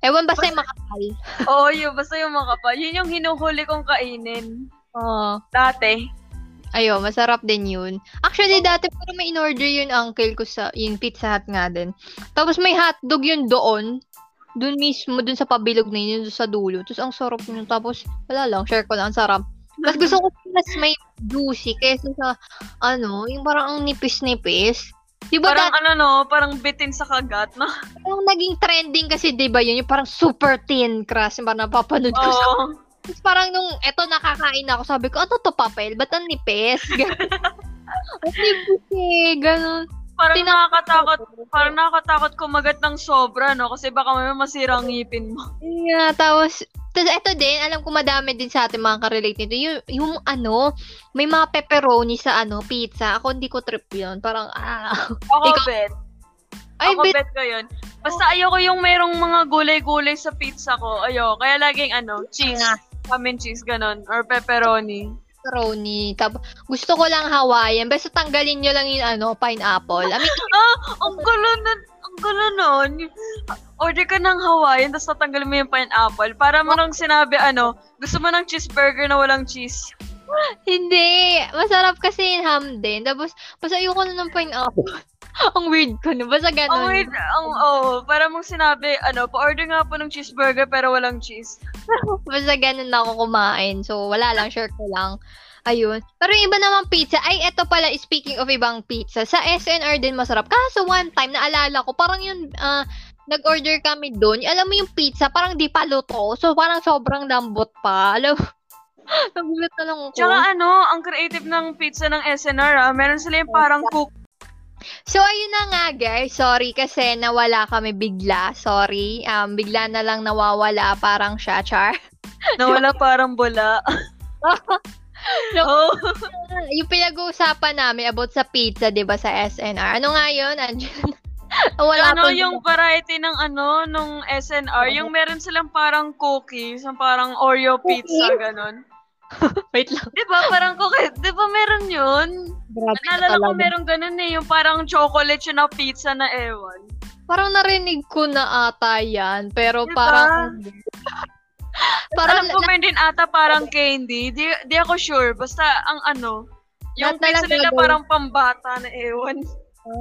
Ewan, basta Basta- yung makapal. Oo, yun, basta yung makapal. Yun yung hinuhuli kong kainin. Oo. Dati. Ayo, masarap din yun. Actually, dati pero may in-order yun uncle ko sa yung Pizza Hut nga din. Tapos may hotdog yun doon. Doon mismo, doon sa pabilog na yun, doon sa dulo. Tapos ang sarap yun. Tapos, wala lang, share ko lang, ang sarap. Mas gusto ko mas may juicy kaysa sa, ano, yung parang ang nipis-nipis. Di ba Parang dati, ano no, parang bitin sa kagat, no? parang naging trending kasi, di ba yun, yung parang super thin crust, yung parang napapanood ko sa. Tapos parang nung eto nakakain ako, sabi ko, ano to papel? Ba't ang nipis? Ganun. Ang nipis eh, ganun. Parang Tina- nakakatakot, parang nakakatakot kumagat ng sobra, no? Kasi baka may masira ang ngipin mo. Yeah, tapos, tapos eto din, alam ko madami din sa atin mga ka-relate nito, yung, yung ano, may mga pepperoni sa ano, pizza. Ako hindi ko trip yun. Parang, ah. Ako Ikaw- bet. Ay, Ako bet, bet ko yun. Basta ayoko yung merong mga gulay-gulay sa pizza ko. Ayoko. Kaya laging ano, cheese. Ham and cheese, ganun. Or pepperoni. Pepperoni. Tapos, gusto ko lang Hawaiian. Basta tanggalin nyo lang yung ano, pineapple. I mean, Ah, ang gulo nun. Ang gulo nun. Order ka ng Hawaiian, tapos tatanggalin mo yung pineapple. Para mo nang sinabi, ano, gusto mo ng cheeseburger na walang cheese. Hindi. Masarap kasi yung ham din. Tapos, basta ayoko na ng pineapple. Ang weird ko na. Basta ganun. wait. Ang, oh, para mong sinabi, ano, pa-order nga po ng cheeseburger pero walang cheese. Basta ganun na ako kumain. So, wala lang. Share ko lang. Ayun. Pero yung iba namang pizza, ay, eto pala, speaking of ibang pizza, sa SNR din masarap. Kaso one time, naalala ko, parang yung, ah, nag-order kami doon. Alam mo yung pizza, parang di pa luto. So, parang sobrang lambot pa. Alam mo, nagulat na lang ako. Tsaka ano, ang creative ng pizza ng SNR, ah, meron sila yung parang cook. So, ayun na nga, guys. Sorry kasi nawala kami bigla. Sorry. Um, bigla na lang nawawala parang siya, char. na wala parang bula. No. oh, yung pinag-uusapan namin about sa pizza, di ba, sa SNR. Ano nga yun? Andiyan. Wala ano pa- yung variety ng ano, nung SNR, yung meron silang parang cookies, parang Oreo pizza, Cookies? ganon. Wait lang. Di ba? Parang cookie. Di ba meron yun? Grabe ka Naalala ko meron ganun eh, yung parang chocolate siya na pizza na ewan. Parang narinig ko na ata yan. Pero Di ba? parang... parang Alam ko meron din ata parang candy. Di, di ako sure. Basta ang ano, yung pizza nila parang pambata na ewan.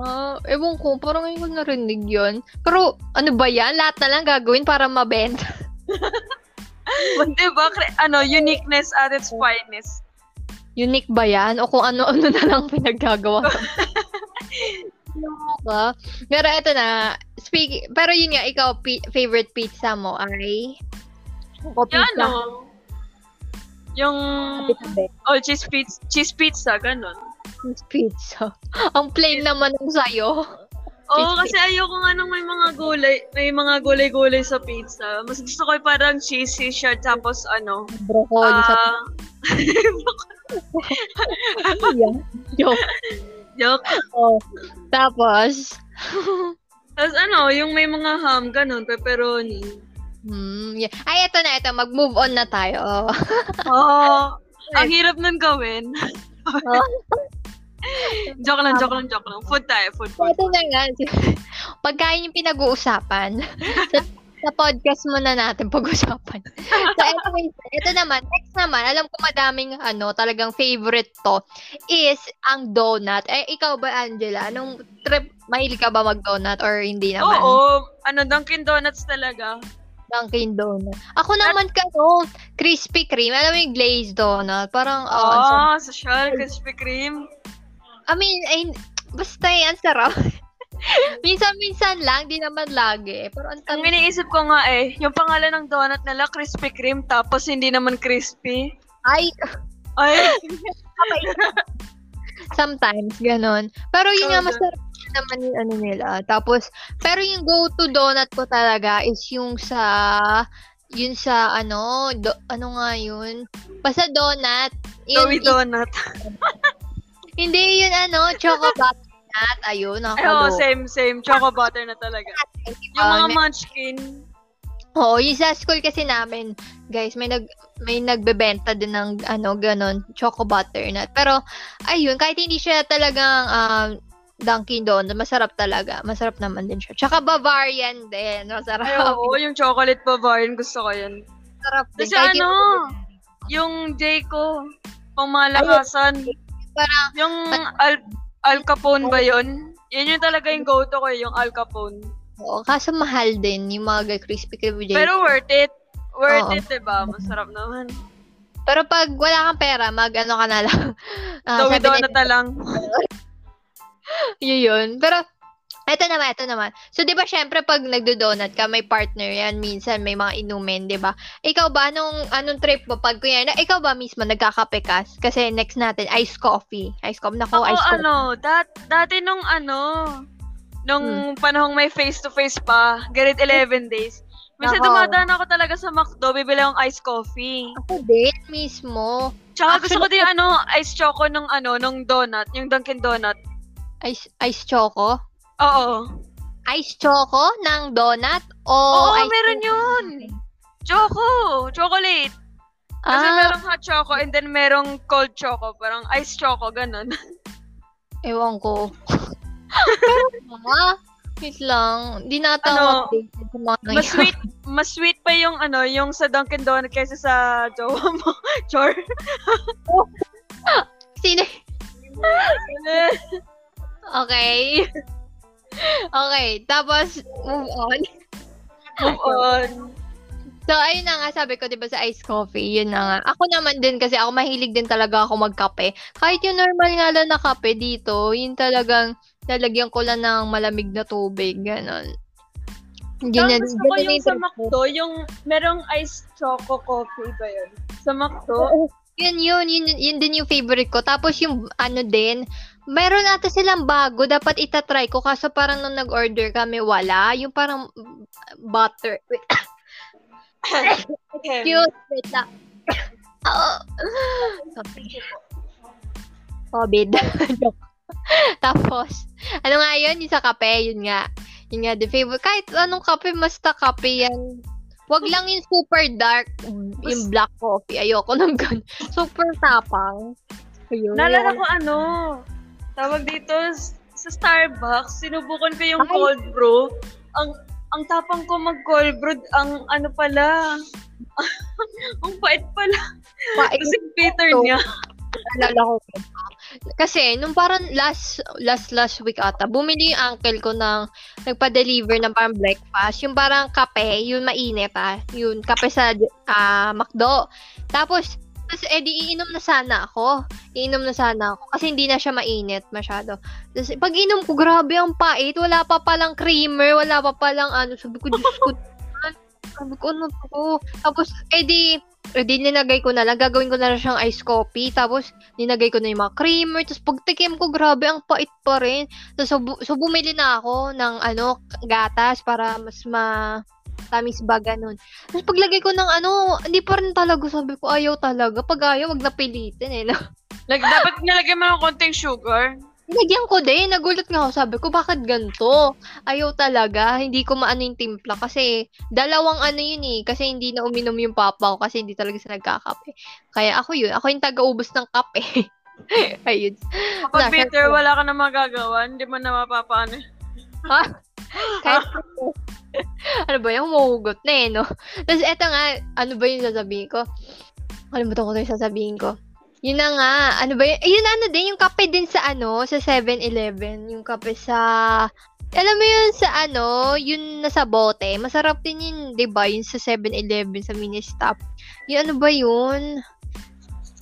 Ah, ewan ko, parang ngayon ko narinig yun. Pero ano ba yan? Lahat na lang gagawin para mabenta. di ba? Ano, uniqueness at its finest. Unique ba yan? O kung ano-ano na lang pinaggagawa. Diba? Pero eto na, speak, pero yun nga, ikaw, pi- favorite pizza mo ay? O Yung ano, yung oh, cheese pizza, cheese pizza, ganun. Cheese pizza. Ang plain naman ng sayo. Oo, kasi ayoko nga nung may mga gulay, may mga gulay-gulay sa pizza. Mas gusto ko parang cheesy siya, tapos ano, Broccoli sa ah, yeah. Joke. joke. Oh. Tapos, Tapos ano, yung may mga ham, ganun, pepperoni. hmm, yeah. Ay, eto na, eto. Mag-move on na tayo. Oh. Oo. ang hirap nun gawin. joke lang, joke lang, joke lang. Food tayo, food, So, food. ito na nga. Pagkain yung pinag-uusapan. sa, sa podcast muna natin pag-usapan. So, anyway, ito naman, next naman, alam ko madaming, ano, talagang favorite to, is ang donut. Eh, ikaw ba, Angela? Anong trip, mahilig ka ba mag-donut or hindi naman? Oo, ano, Dunkin Donuts talaga. Dunkin' Donut. Ako naman ka, no, Krispy Kreme. Alam mo yung glazed donut? Parang, oh, oh, social, Krispy Kreme. I mean, ay, basta yan, sarap. Minsan-minsan lang, di naman lagi. Pero ang Ang tamis. iniisip ko nga eh, yung pangalan ng donut nila, Krispy Kreme, tapos hindi naman crispy. Ay, Ay, sometimes, ganon. Pero yun nga, Oo, masarap naman yung ano nila. Tapos, pero yung go-to donut ko talaga is yung sa, yun sa, ano, do, ano nga yun? Basta donut. Yun, Joey Donut. hindi yun, ano, choco donut. Ayun, Ay, oo, nakakalo. same, same. Choco butter na talaga. Yung mga munchkin. Oo, yung sa school kasi namin, guys, may nag may nagbebenta din ng ano ganon, choco butternut. Pero ayun, kahit hindi siya talagang um, Dunkin Donut, masarap talaga. Masarap naman din siya. Tsaka Bavarian din, masarap. Ay, oo, yung chocolate Bavarian, gusto ko yun. Masarap din. Kasi ano, yung- yung Jayco, pangmalakasan. Parang Yung Al, Al Capone ba yun? Yun yung talaga yung go-to ko, eh, yung Al Capone. oo, kaso mahal din yung mga crispy kreme. Pero worth it. Worth Oo. it, diba? Masarap naman. Pero pag wala kang pera, mag ano ka na lang. Ah, Joey 7-Eleven. Donut na lang. Yun yun. Pero, eto naman, eto naman. So, di ba, syempre, pag nagdo-donut ka, may partner yan. Minsan, may mga inumin, di ba? Ikaw ba, anong, anong trip mo? Pag, kuya, na, ikaw ba mismo nagkakape ka? Kasi next natin, iced coffee. Iced coffee. Nako, Ako iced coffee. ano, dat, dati nung ano, nung panahong may face-to-face pa, grade 11 days, minsan dumadaan ako talaga sa McDo, bibili akong iced coffee. Ako din, mismo. Tsaka gusto ko din ano, iced choco nung ano, nung donut, yung Dunkin Donut. Ice, ice choco? Oo. Ice choco ng donut? O Oo, ice meron yun. Choco, chocolate. Kasi Ah, merong hot choco and then merong cold choco, parang iced choco, ganun. ewan ko. Pero, ma, wait lang. Di nata Ano, ako updated sa mga Mas sweet, mas sweet pa yung ano, yung sa Dunkin Donut kaysa sa jowa mo. Chor. Sino? Okay. Okay, tapos move on. Move on. So, ayun na nga, sabi ko, di ba, sa iced coffee, yun na nga. Ako naman din, kasi ako mahilig din talaga ako magkape. Kahit yung normal nga lang na kape dito, yun talagang lalagyan ko lang ng malamig na tubig, ganon. Hindi na, gusto ko yung sa. McDo, yung merong iced choco coffee ba yun? Sa McDo? Yun, yun, yun, yun din yung favorite ko. Tapos yung ano din, meron ata silang bago, dapat itatry ko. Kaso parang nung nag-order kami, wala. Yung parang butter. Wait, Excuse, wait lang. Oh. Sorry. COVID. Tapos, ano nga yun? Yung sa kape, yun nga. Yun nga, the favorite. Kahit anong kape, basta kape yan. Wag lang yung super dark, yung black coffee. Ayoko nang ganun. Super tapang. Ayun. Naalala ayoko. ko ano, tawag dito, sa Starbucks, sinubukan ko yung Ay. cold brew. Ang ang tapang ko mag cold brew, ang ano pala, ang pait pala. Pa- Kasi bitter niya. Naalala ko. Kasi, nung parang last, last, last week ata, bumili yung uncle ko ng, nagpa-deliver ng parang breakfast. Yung parang kape, yung mainit ah. Yung kape sa ah, McDo. Tapos, tapos, edi iinom na sana ako. Iinom na sana ako. Kasi hindi na siya mainit masyado. Tapos, pag inom ko, grabe ang pait. Wala pa palang creamer. Wala pa palang ano. Sabi ko, Diyos ko. Sabi ko, ano to? Tapos, eh di, eh di ninagay ko na lang. Gagawin ko na lang siyang ice coffee. Tapos, ninagay ko na yung mga creamer. Tapos, pagtikim ko, grabe, ang pait pa rin. So, bu- so bumili na ako ng, ano, gatas para mas ma tamis ba ganun. Tapos paglagay ko ng ano, hindi pa rin talaga sabi ko ayaw talaga. Pag ayaw, wag napilitin eh. Like, dapat nilagyan mo ng konting sugar. Nagyan ko din. Nagulat nga ako. Sabi ko, bakit ganito? Ayaw talaga. Hindi ko maano yung timpla. Kasi, dalawang ano yun eh. Kasi hindi na uminom yung papa ko. Kasi hindi talaga siya nagkakape. Kaya ako yun. Ako yung taga-ubos ng kape. Ayun. Kapag Wala, bitter, wala ka na magagawa. Hindi mo na mapapaano. Kahit ano ba yung mahugot na eh, no? Tapos eto nga, ano ba yung sasabihin ko? Kalimutan ko na yung sasabihin ko. Yun na nga, ano ba yun? Yun ano din, yung kape din sa ano, sa 7-Eleven. Yung kape sa, alam mo yun sa ano, yun nasa bote. Masarap din yun, di ba? Yun sa 7-Eleven, sa mini stop. Yun ano ba yun?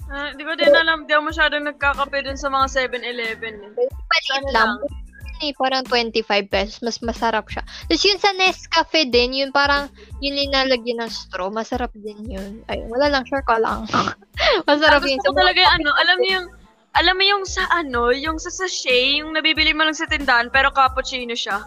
Ah, Hindi ko din alam. Di ako masyadong nagkakape dun sa mga 7-Eleven. eh. Maliit Ano lang. lang? Yun eh, parang 25 pesos. Mas masarap siya. Tapos yun sa Nescafe din, yun parang yun linalagyan ng straw. Masarap din yun. Ay, wala lang, sure ka lang. masarap Gusto yun. ko talaga yung ano, alam mo yung, alam mo yung sa ano, yung sa sachet, yung nabibili mo lang sa tindahan, pero cappuccino siya.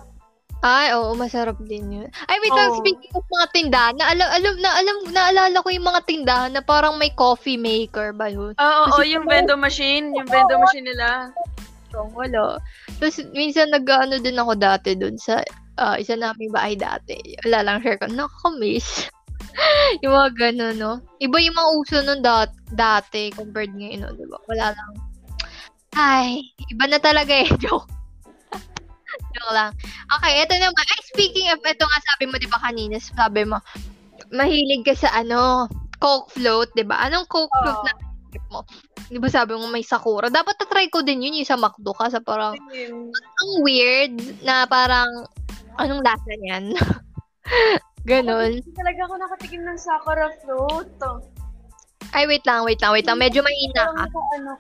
Ay, oo, masarap din yun. Ay, wait lang, Oo. speaking of mga tindahan, na alam, alam, na alam, naalala ko yung mga tindahan na parang may coffee maker ba yun? Oo, oo, Kasi- yung vendo machine, yung vendo machine nila. So, wala. Tapos, minsan nag-ano din ako dati dun sa ah, isa naming bahay dati. Wala lang, share ko, nakakamiss. yung mga ganun, no? Iba yung mga uso nun dat dati compared ngayon, no? Diba? Wala lang. Ay, iba na talaga eh. Joke. Joke lang. Okay, ito naman. Ay, speaking of, ito nga sabi mo, di ba kanina, sabi mo, mahilig ka sa ano, Coke float, di ba? Anong Coke float Oo. na trip mo? Di ba sabi mo may Sakura? Dapat na-try ko din yun, yung sa McDo ka, sa parang, ang weird na parang, anong lasa niyan? Ganon. Hindi talaga ako nakatikim ng Sakura float. Ay, wait lang, wait lang, wait lang. Medyo mahina ka. Ano?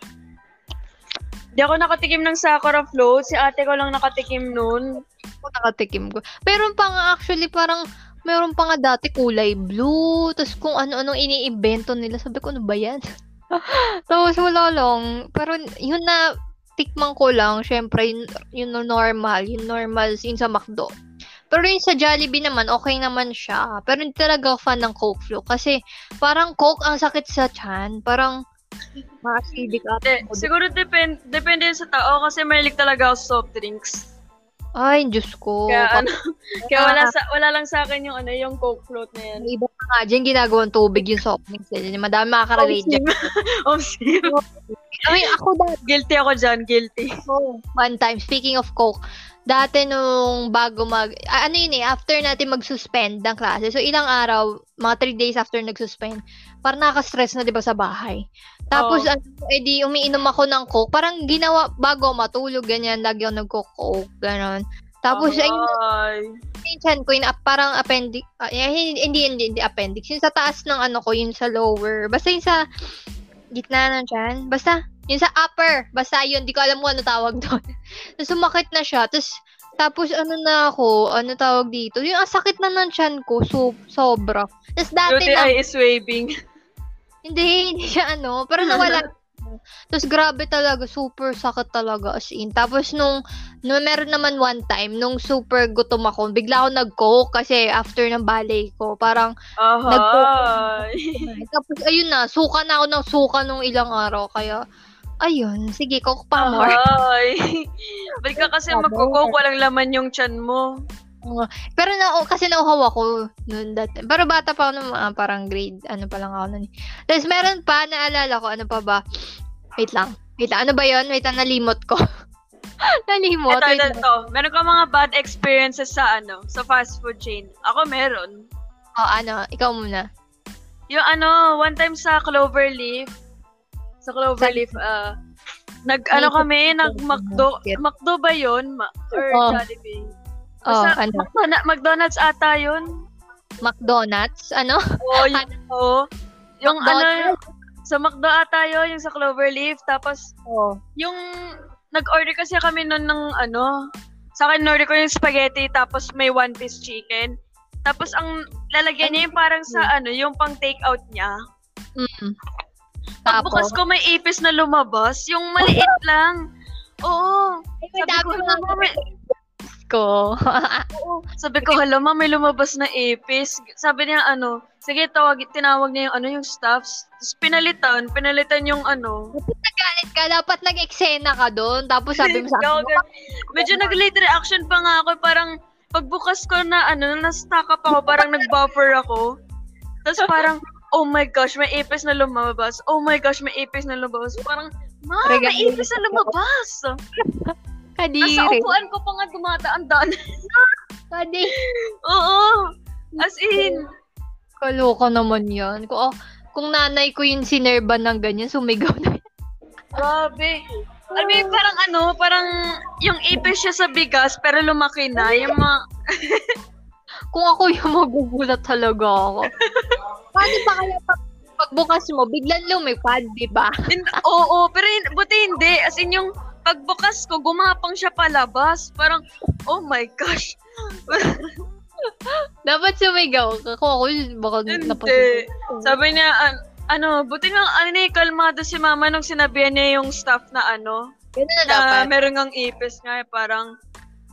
Hindi ako nakatikim ng Sakura float. Si ate ko lang nakatikim nun. Ako nakatikim ko. Pero pa nga actually parang meron pa nga dati kulay blue. Tapos kung ano-anong iniimbento nila. Sabi ko, ano ba yan? Tapos wala lang. Pero yun na tikman ko lang. Syempre, yun, yun normal. Yung normal, yun sa McDo. Pero yun sa Jollibee naman, okay naman siya. Pero hindi talaga fan ng Coke Flow. Kasi parang Coke ang sakit sa chan. Parang ma-acidic De, ako. siguro depend, depende sa tao kasi mahilig talaga ako soft drinks. Ay, Diyos ko. Kaya ano, kaya wala sa wala lang sa akin yung ano, yung Coke float na yan. Iba pa nga dyan, ginagawang tubig yung soft drinks nila. Madami makaka-relate dyan. oh, sim. I mean, ako dati, guilty ako dyan, guilty. one time, speaking of Coke, dati nung bago mag, ano yun eh, after natin mag-suspend ng klase, so ilang araw, mga 3 days after nag-suspend, parang nakaka-stress na 'di ba sa bahay. Tapos, Oo. ano, edi umiinom ako ng Coke, parang ginawa, bago matulog, ganyan, lagi ako nagko-Coke, ganon. Tapos, ayun, Ay. yung chan ko, yung ap- parang appendix, ah, eh, hindi, hindi, hindi, hindi appendix. Yung sa taas ng ano ko, yung sa lower. Basta yung sa gitna ng chan. Basta, yung sa upper. Basta yun, di ko alam kung ano tawag doon. Tapos sumakit na siya. Tapos, tapos ano na ako, ano tawag dito. Yung ang sakit na ng chan ko, so, sobra. Tapos dati na, UTI is waving. hindi, hindi siya ano, pero nawala. Tapos grabe talaga, super sakit talaga as in. Tapos nung, nung meron naman one time, nung super gutom ako, bigla ako nag-coke kasi after ng ballet ko, parang, Ahay. tapos ayun na, suka na ako ng suka nung ilang araw, kaya, ayun, sige, coke pa more. Ahay. Ba't ka kasi Sabi. magkukok, walang laman yung chan mo. Pero na, kasi nauhaw ako noon dati. Pero bata pa ako nung mga parang grade, ano pa lang ako nun. eh. Tapos meron pa, naalala ko, ano pa ba? Wait lang. Wait lang, ano ba yon Wait lang, nalimot ko. nalimot. Ito, wait ito, lang. ito. Meron ka mga bad experiences sa ano, sa fast food chain. Ako meron. Oh, ano, ikaw muna. Yung ano, one time sa Cloverleaf, sa Cloverleaf, ah, nag, ano kami, nag McDo, ba yun? Ma- or Oo. Jollibee? Oh, Basta, ano, McDonald's, McDonald's ata yun. McDonald's, ano? Oo, yun. oo. Yung McDonald's? ano, sa McDo ata yun, yung sa Cloverleaf. Tapos, Oh. yung, nag-order kasi kami nun ng ano, sa akin, order ko yung spaghetti, tapos may one-piece chicken. Tapos ang lalagyan niya yung parang sa ano, yung pang take out niya. Mm. Tapos, Pagbukas ko may ipis na lumabas, yung maliit lang. Oo. may Sabi ko, mga "Mama, may, ko. sabi ko, hala, ma, may lumabas na ipis. Sabi niya, ano, sige, tawag, tinawag niya yung, ano, yung staffs. Tapos pinalitan, pinalitan yung, ano. Nagalit ka, dapat nag-eksena ka doon. Tapos sabi mo sa akin. Medyo nag-late reaction pa nga ako. Parang, pagbukas ko na, ano, na-stack up ako, parang nag-buffer ako. Tapos parang, oh my gosh, may ipis na lumabas. Oh my gosh, may ipis na lumabas. Parang, ma, may ipis na lumabas. Nasa kadiri. upuan ko pa nga dumadaan-daan. Kadiri. Oo. As in, Kaloka naman yan. Kung, oh, kung nanay ko yung sinerban ng ganyan, sumigaw na. grabe. Alam mo yung parang ano, parang yung ipis siya sa bigas pero lumaki na. Yung mga, Kung ako yung magugulat talaga ako. Paano pa kaya pag, pagbukas mo, biglang lumipad, di ba? Oo, pero hin- buti hindi. As in, yung pagbukas ko, gumapang siya palabas. Parang, oh my gosh. Dapat sumigaw. Kung ako, baka hindi. Sabi niya, an- ano, buti nga, ano na, kalmado si mama nung sinabihan niya yung staff na ano, Ganun na na dapat. meron ngang ipis nga, eh, parang,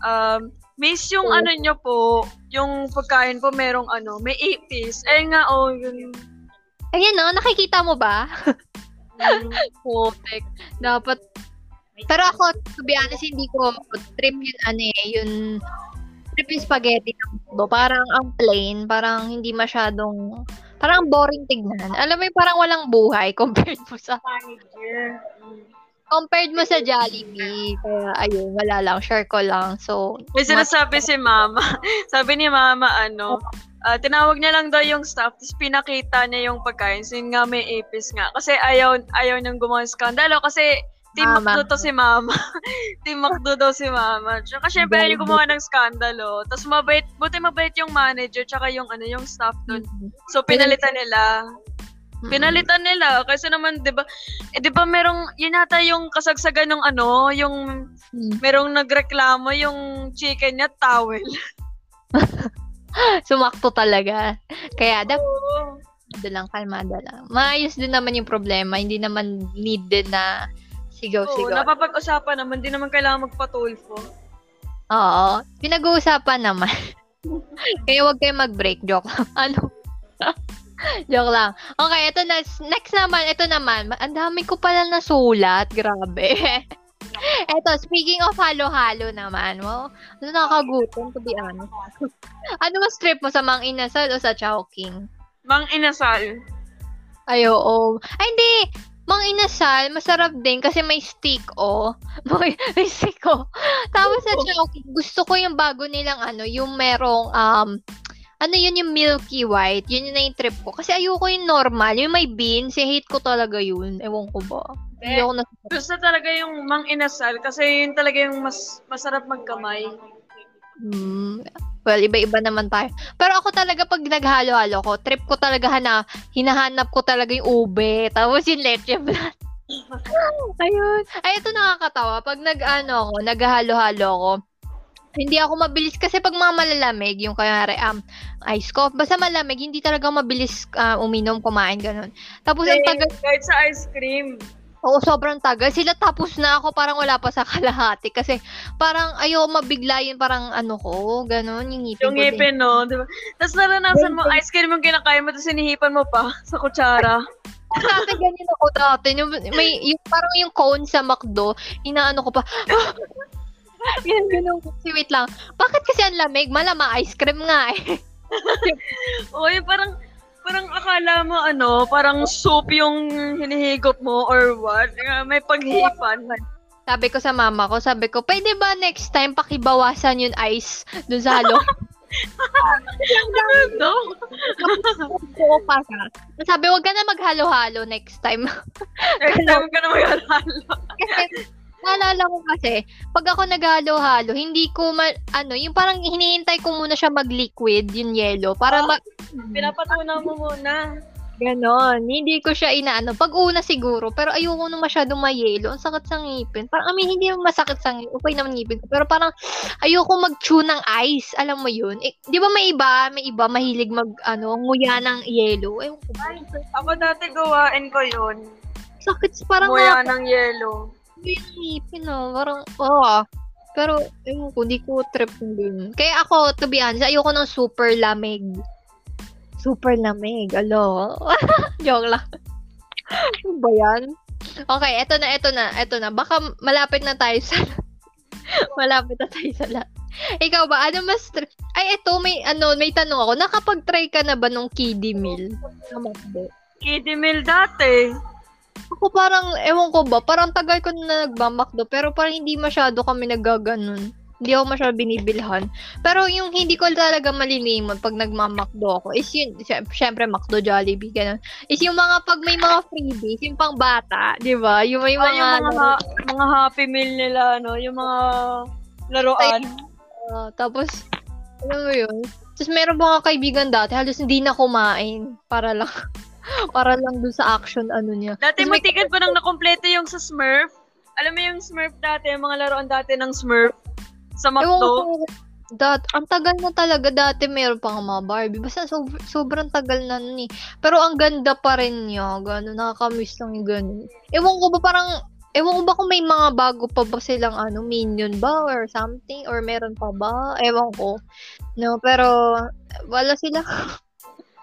um, miss yung ano niyo po, yung pagkain po merong ano, may ipis. Eh nga, oh, yun. Ayan no, nakikita mo ba? Putek. Dapat. Pero ako, to be honest, hindi ko trip yun, ano eh, yun, trip yung spaghetti ng mundo. Parang ang plain, parang hindi masyadong, parang boring tignan. Alam mo yung parang walang buhay compared mo sa, compared mo sa Jollibee. Kaya, ayun, wala lang, share ko lang. So, May sinasabi si mama. Sabi ni mama, ano, ah, tinawag niya lang daw yung staff, tapos pinakita niya yung pagkain. So, yun nga may ipis nga. Kasi ayaw, ayaw niyang gumawa ng skandalo. Kasi, Team Mama. Macdo to si mama. Team Macdo daw si mama. Tsaka syempre, niya gumawa ng skandalo. Tapos mabait, buti mabait yung manager, tsaka yung, ano, yung staff dun. So, pinalitan nila. Pinalitan nila. Kasi naman, di ba, eh, di ba merong, yun yata yung kasagsagan ng ano, yung Mm. merong nagreklamo yung chicken niya, towel. Sumakto talaga. Kaya, dapat Oo. kalmado lang, kalmado lang. Maayos din naman yung problema. Hindi naman need din na Oo, sigaw-sigaw. napapag-usapan naman, di naman kailangan magpatulfo. Oo. Pinag-uusapan naman. Kaya huwag kayo mag-break. Joke lang. Ano? Joke lang. Okay, ito na. Next naman, ito naman. Ang dami ko pala nasulat. Grabe. Eto, speaking of halo-halo naman, mo, ano nakakagutom, to be honest. ano mas trip mo sa Mang Inasal o sa Chowking? Mang inasal. Ay, oo. Ay, hindi. Mang inasal, masarap din kasi may stick, oh. May, may stick, oh. Tapos sa Chowking, gusto ko yung bago nilang ano, yung merong, um, ano yun yung milky white. Yun yung na-trip ko. Kasi ayoko yung normal. Yung may beans, eh, hate ko talaga yun. Ewan ko ba. Hindi ako na... Gusto talaga yung mang inasal kasi yun talaga yung mas masarap magkamay. Hmm. Well, iba-iba naman tayo. Pero ako talaga pag naghalo-halo ko, trip ko talaga hana, hinahanap ko talaga yung ube, tapos yung leche flan. Ayun. Ay, ito nakakatawa. Pag nag-ano ako, naghalo-halo ako, hindi ako mabilis kasi pag mga malalamig, yung kaya um, ice coffee, basta malamig, hindi talaga mabilis ah, uminom, kumain, ganun. Tapos ang tagal, Kahit sa ice cream. Oo, sobrang tagal. Sila tapos na ako, parang wala pa sa kalahati. Kasi parang ayaw mabigla yun, parang ano ko, ganun, yung ngipin Yung ko din. ngipin, no? Diba? Tapos naranasan mo, ice cream yung kinakain mo, tapos sinihipan mo pa sa kutsara. Dati ganyan ako dati. Yung, may, yung, parang yung cone sa McDo, inaano ko pa, yan, ganun. Si wait lang. Bakit kasi ang lamig? Malama ice cream nga eh. Yung parang, parang akala mo, ano, parang soup yung hinihigop mo or what. Uh, May paghipan. Sabi ko sa mama ko, sabi ko, pwede ba next time pakibawasan yung ice dun sa halo? no? Oo pa siya. Sabi, wag ka na maghalo-halo next time. Next time ka na mag-alala. kasi, naalala ko kasi, pag ako naghalo-halo, hindi ko, ma- ano, yung parang hinihintay ko muna siya mag-liquid, yung yellow, para ma- Pinapatunaw mo muna. Ganon. Hindi ko siya inaano. Pag una siguro, pero ayoko nung masyadong mayelo. Ang sakit sa ngipin. Parang, I mean, hindi naman masakit sa ngipin. Okay naman ngipin ko. Pero parang, ayoko mag-chew ng ice. Alam mo yun? Eh, di ba may iba, may iba mahilig mag, ano, nguya ng yelo. Ewan ko ba? Ako dati gawain ko yun. Sakit. Parang nga, ng yelo. Yung ngipin, oh. Parang, oh, ah. Pero, ewan ko, di ko trip yung ganun. Kaya ako, to be honest, ayoko ng super lamig. Super lamig. Alo. Joke lang. ano ba yan? Okay, eto na, eto na, eto na. Baka malapit na tayo sa malapit na tayo sa lahat. Ikaw ba, ano mas tri- Ay, eto, may, ano, may tanong ako. Nakapag-try ka na ba nung kiddie meal? Kiddie meal dati. Ako parang, ewan ko ba, parang tagal ko na nagmamakdo, pero parang hindi masyado kami nagaganon. Hindi ako masyado binibilhan. Pero yung hindi ko talaga malilimot pag nagmamakdo ako is yun, sy- syempre McDo, Jollibee, ganun. Is yung mga, pag may mga freebies, yung pang bata, di ba? Yung may Ay, mga, yung mga, ha- mga happy meal nila, no? Yung mga laruan. Ah, tapos, alam mo yun? Tapos meron mga kaibigan dati, halos hindi na kumain para lang, para lang dun sa action ano niya. Dati may- matigan ko nang nakompleto yung sa Smurf. Alam mo yung Smurf dati, yung mga laruan dati ng Smurf sa ko, dat, ang tagal na talaga dati meron pa nga mga Barbie. Basta sob- sobrang tagal na nun eh. Pero ang ganda pa rin niya. Gano'n, nakakamiss lang yung gano'n. Ewan ko ba parang, ewan ko ba kung may mga bago pa ba silang ano, minion ba or something? Or meron pa ba? Ewan ko. No, pero wala sila.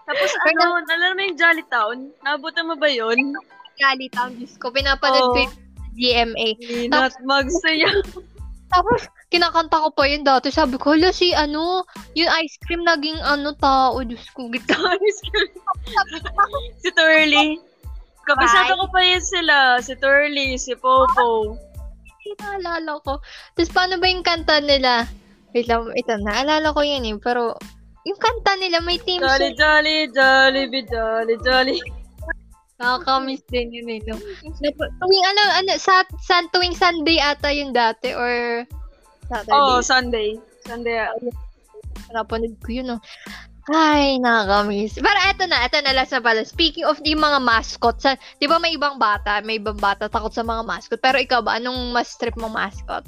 Tapos ano, alam mo yung Jolly Town? Nabutan mo ba yun? Gali Town, Diyos ko. Pinapanood ko Oo. yung GMA. Not magsaya. Tapos, kinakanta ko pa yun dati. Sabi ko, hala si ano, yung ice cream naging ano tao. Diyos ko, gita. si Turley. Kabisado ko pa yun sila. Si Turley, si Popo. naalala ko. Tapos, paano ba yung kanta nila? Wait lang, ito, naalala ko yun eh. Pero, yung kanta nila, may team Jolly, song. jolly, jolly, be jolly, jolly. Nakakamiss din yun eh. No? Tuwing ano, ano, sa, sa tuwing Sunday ata yun dati or Saturday. Oo, Sunday. Sunday. Napanood ko yun, no? Ay, nakakamiss. Pero eto na, eto na last na pala. Speaking of yung mga mascot, sa, di ba may ibang bata, may ibang bata takot sa mga mascot. Pero ikaw ba, anong mas trip mong mascot?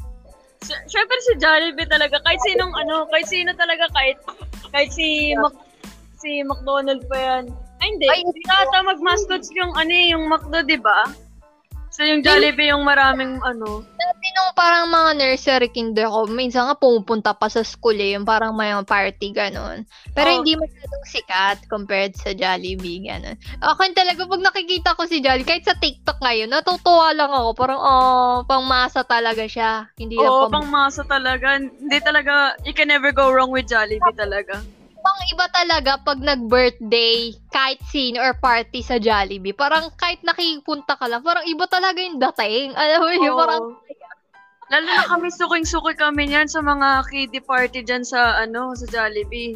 Siyempre si Jollibee talaga. Kahit sinong ano, kahit sino talaga, kahit, kahit si Mac, si McDonald pa yan. Ay, hindi. Ay, Hindi ata mag-mascots yung ano eh, yung McDo, di ba? So yung Jollibee yung maraming ano. Dati nung parang mga nursery kinder ko, minsan nga pumupunta pa sa school eh, yung parang may party, ganun. Pero Oh. hindi masyadong sikat compared sa Jollibee, ganun. Ako talaga, pag nakikita ko si Jollibee, kahit sa TikTok ngayon, natutuwa lang ako. Parang, oh, pangmasa talaga siya. Hindi Oo, pang pang masa talaga. Hindi talaga, you can never go wrong with Jollibee talaga. Pang iba talaga pag nag-birthday, kahit scene or party sa Jollibee. Parang kahit nakipunta ka lang, parang iba talaga yung dating. Alam mo yun, Oo. parang Lalo na kami, suking-suki kami niyan sa mga kiddie party dyan sa, ano, sa Jollibee.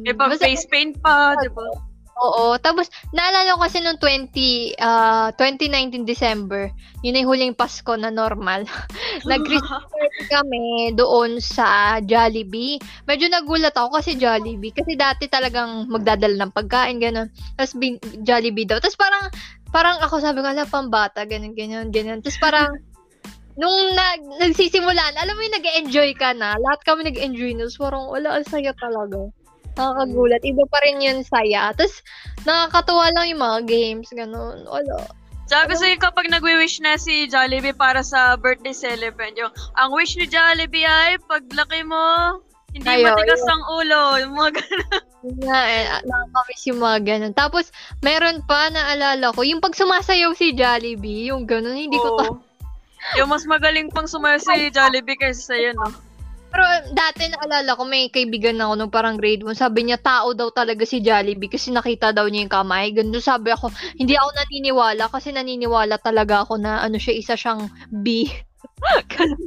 May pag Basta- face paint pa, di ba? Oo. Tapos, naalala ko kasi nung 20, ah 2019 December, yun ay huling Pasko na normal. Nag-Christmas party kami doon sa Jollibee. Medyo nagulat ako kasi Jollibee. Kasi dati talagang magdadala ng pagkain, gano'n. Tapos bin- Jollibee daw. Tapos parang, parang ako sabi ko, ala, pambata, ganyan, ganyan, ganyan. Tapos parang, nung nag, nagsisimulan, alam mo yung nag-enjoy ka na, lahat kami nag-enjoy na, Tapos parang wala, ang saya talaga. Nakakagulat. Iba pa rin yun saya. Tapos, nakakatuwa lang yung mga games, ganun. Wala. Sabi sa'yo kapag nagwi-wish na si Jollibee para sa birthday celebrant, yung, ang wish ni Jollibee ay paglaki mo, hindi Ayaw, matigas ang ulo. Yung mga ganun. Nga eh, ah, nakakamiss yung mga ganun. Tapos, meron pa, naalala ko, yung pag sumasayaw si Jollibee, yung ganun, hindi ko to. Oo. Yung mas magaling pang sumayo si Jollibee kaysa sa'yo, no? Pero dati naalala ko, may kaibigan ako nung parang grade 1, sabi niya, tao daw talaga si Jollibee kasi nakita daw niya yung kamay. Ganun sabi ako, hindi ako naniniwala kasi naniniwala talaga ako na ano siya, isa siyang B.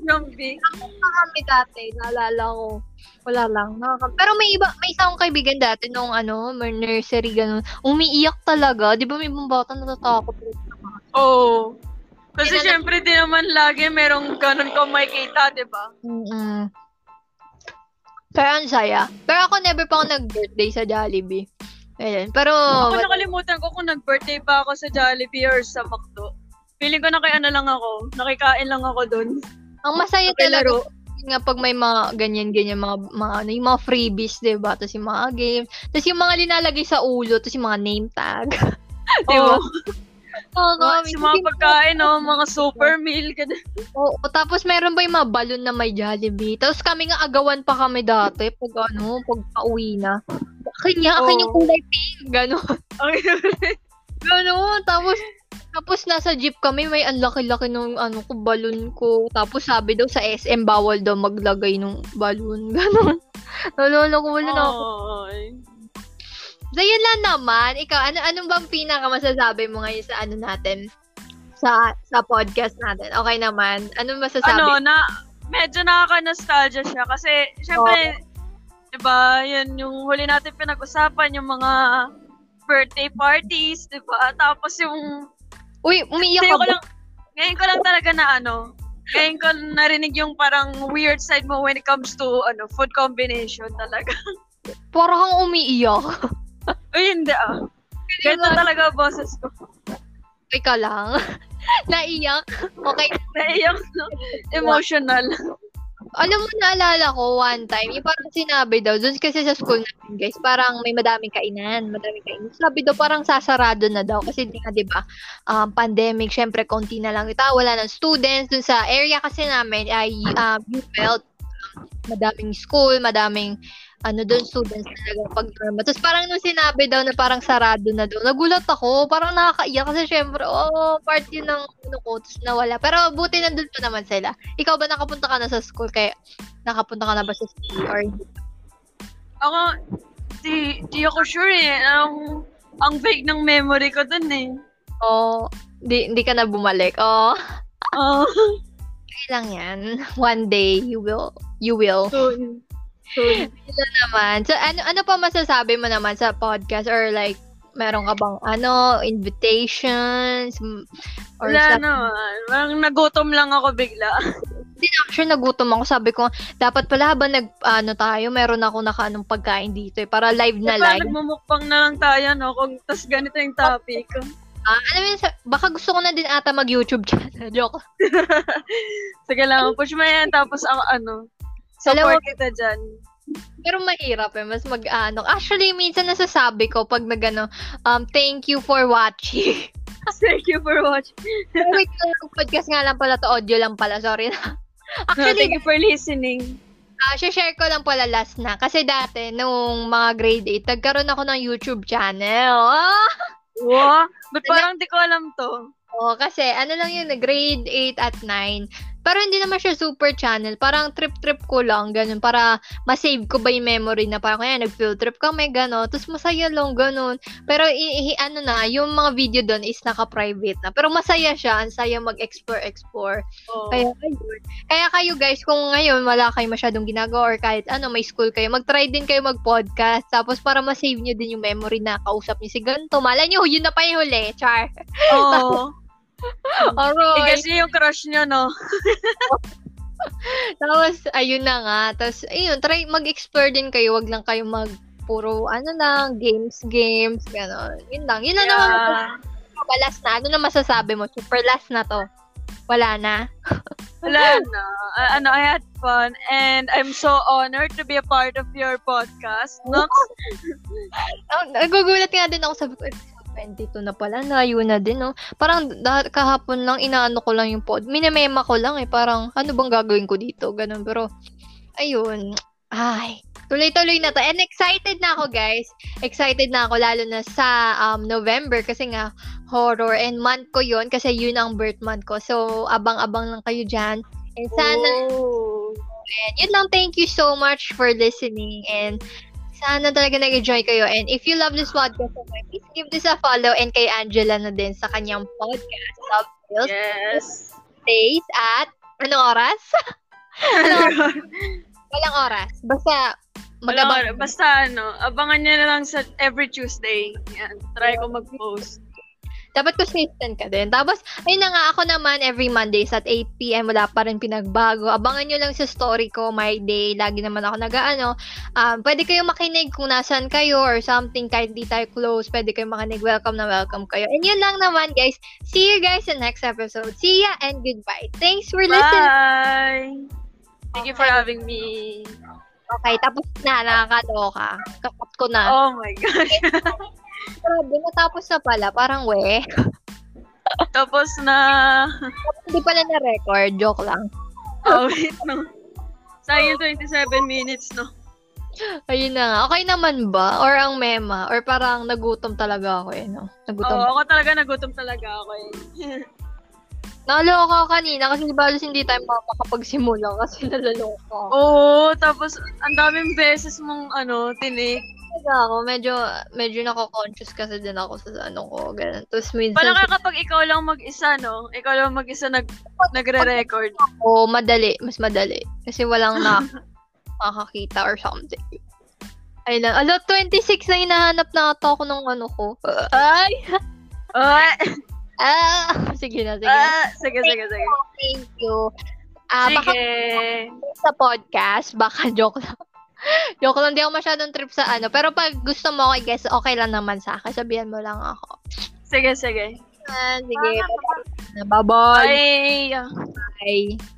Yung big. kami dati, naalala ko. Wala lang. Nakaka- Pero may iba, may isa akong kaibigan dati nung ano, may nursery, ganun. Umiiyak talaga. Di ba may ibang bata natatakot? Oo. Kasi Kailan- syempre di naman lagi merong ganun ka makikita, di ba? mm Pero ang saya. Pero ako never pa ako nag-birthday sa Jollibee. Ayun. Pero, Ako nakalimutan ko kung nag-birthday pa ako sa Jollibee or sa McDo. Feeling ko na kay ano lang ako. Nakikain lang ako dun. ang masaya Sabay talaga laro. nga pag may mga ganyan-ganyan, mga, mga, ano, yung mga freebies, di ba? Tapos yung mga games. Tapos yung mga linalagay sa ulo, tapos yung mga name tag. di ba? Oo. Oo, kami. sa mga pagkain, no? mga super meal. Oo, tapos meron ba yung mga balon na may Jollibee? Tapos kami nga agawan pa kami dati pag ano, pag pauwi na. Akin niya, akin yung kulay pink. Ganon. Ganon. Tapos, tapos nasa jeep kami, may ang laki-laki nung ano ko, balon ko. Tapos sabi daw sa SM, bawal daw maglagay ng balon. Ganon. Nalala ko, wala na ako. So, yun lang naman. Ikaw, ano, anong bang pinaka masasabi mo ngayon sa ano natin? Sa sa podcast natin. Okay naman. Anong masasabi? Ano, na, medyo nakaka-nostalgia siya. Kasi, syempre, di ba, yun, yung huli natin pinag-usapan, yung mga birthday parties, di ba? Tapos yung, Uy, umiiyak ngayon ka ko ba? lang, ngayon ko lang talaga na ano, ngayon ko narinig yung parang weird side mo when it comes to, ano, food combination talaga. Parang kang umiiyak. Uy, hindi ah. Ganito talaga boses ko. Ikaw lang. Naiyak. Okay. Naiyak no? Emotional. Alam mo, naalala ko one time, yung parang sinabi daw, dun kasi sa school natin, guys, parang may madaming kainan, madaming kainan. Sabi daw, parang sasarado na daw. Kasi di nga, di ba, um, pandemic, syempre, konti na lang ito. Wala ng students. Dun sa area kasi namin, ay um, you felt madaming school, madaming ano doon students talaga pag normal. Tapos parang nung sinabi daw na parang sarado na daw, nagulat ako. Parang nakakaiyak kasi syempre, oh, part yun ng ano ko, tapos nawala. Pero buti nandun pa naman sila. Ikaw ba nakapunta ka na sa school? Kaya nakapunta ka na ba sa school? Or Ako, di, di ako sure eh. Ang, ang vague ng memory ko dun eh. oh, di, hindi ka na bumalik? Oh, Oh, okay lang yan. One day, you will, you will. soon. Soon. naman. So, ano, ano pa masasabi mo naman sa podcast? Or like, meron ka bang, ano, invitations? Or Wala sa, naman. Parang nagutom lang ako bigla. Hindi actually nagutom ako. Sabi ko, dapat pala habang nag, ano tayo, meron ako naka anong pagkain dito eh. Para live na Diba, live. nagmumukbang na lang tayo, no? Kung tas ganito yung topic. Ah, alam mo baka gusto ko na din ata mag-YouTube channel. Joke. Sige lang, push mo yan. Tapos ang ano, Alam support kita dyan. Pero mahirap eh. Mas mag, ano. Actually, minsan nasasabi ko pag nag, ano, um, thank you for watching. Thank you for watching. Wait, podcast nga lang pala to. Audio lang pala. Sorry na. No, Actually, thank you for listening. Ah, share ko lang pala last na. Kasi dati, nung mga grade 8, nagkaroon ako ng YouTube channel. Ah! Wow, ba't parang di ko alam to? Oo, kasi ano lang yun, grade 8 at 9. Pero hindi naman siya super channel. Parang trip-trip ko lang, ganun. Para masave ko ba yung memory na parang kaya nag-field trip kami, gano'n. Tapos masaya lang, ganun. Pero i- i- ano na, yung mga video doon is naka-private na. Pero masaya siya. Ang saya mag-explore-explore. Oh. Kaya, ayun. Kaya kayo guys, kung ngayon wala kayo masyadong ginagawa or kahit ano, may school kayo, mag-try din kayo mag-podcast. Tapos para ma-save nyo din yung memory na kausap nyo si ganito. Malay nyo, yun na pa yung huli. Char. Oo. Eh, Alright. kasi yung crush nyo, no? Tapos, ayun na nga. Tapos, ayun, try mag-explore din kayo. Wag lang kayo mag puro, ano lang, games, games, gano'n. Yun lang. Yun lang naman. Yeah. Last na. Ano na masasabi mo? Super last na to. Wala na. Wala na. Uh, ano, I had fun and I'm so honored to be a part of your podcast. No? Oh, nagugulat nga din ako. Sabi ko, 22 na pala. Layo na din, no? Parang da- kahapon lang, inaano ko lang yung pod. Minamema ko lang eh. Parang, ano bang gagawin ko dito? Ganun. Pero, ayun. Ay, tuloy-tuloy na to. And excited na ako, guys. Excited na ako, lalo na sa um, November. Kasi nga, horror. And month ko yun. Kasi yun ang birth month ko. So, abang-abang lang kayo dyan. And sana, Oh. And yun lang, thank you so much for listening. And sana talaga nag-enjoy kayo. And if you love this podcast, please give this a follow. And kay Angela na din sa kanyang podcast, Love Skills Yes. Days at anong oras? Ano? Walang oras. Basta magabang. basta ano, abangan nyo na lang sa every Tuesday. Yan, try ko mag-post. Dapat consistent ka din. Tapos, ayun na nga, ako naman, every Mondays at 8pm, wala pa rin pinagbago. Abangan nyo lang sa story ko, my day. Lagi naman ako nag-ano. Um, pwede kayong makinig kung nasan kayo or something, kahit di tayo close. Pwede kayong makinig. Welcome na welcome kayo. And yun lang naman, guys. See you guys in next episode. See ya and goodbye. Thanks for listening. Bye! Thank you for having me. Okay, tapos na, nakakaloka. Kakat ko na. Oh my God. Grabe, natapos na pala. Parang we. Tapos na... Hindi pala na-record. Joke lang. Oh, wait, no. Sayang 27 minutes, no? Ayun na nga. Okay naman ba? Or ang mema? Or parang nagutom talaga ako eh, no? Oo, Nagutom. ako talaga nagutom talaga ako eh. Naloko ako kanina kasi di balos hindi tayo makakapagsimula kasi nalaloka ako. Oo, tapos ang daming beses mong ano, tinik. Talaga ako, medyo, medyo nako-conscious kasi din ako sa ano ko, ganun. Tapos minsan Parang ka kapag ikaw lang mag-isa, no? Ikaw lang mag-isa nag nagre-record. ako, madali, mas madali. Kasi walang na makakita or something. Ayun lang. Alo, 26 na hinahanap na ata ako ng ano ko. Ay! Ah, Ah! Sige na, sige ah, sige, sige, sige. Thank you. Ah, baka Sige. sa podcast, baka joke lang. joke lang, di ako masyadong trip sa ano. Pero pag gusto mo ako i-guess, okay lang naman sa akin. Sabihan mo lang ako. Sige, sige. Ah, sige. Bye-bye. Bye. Bye.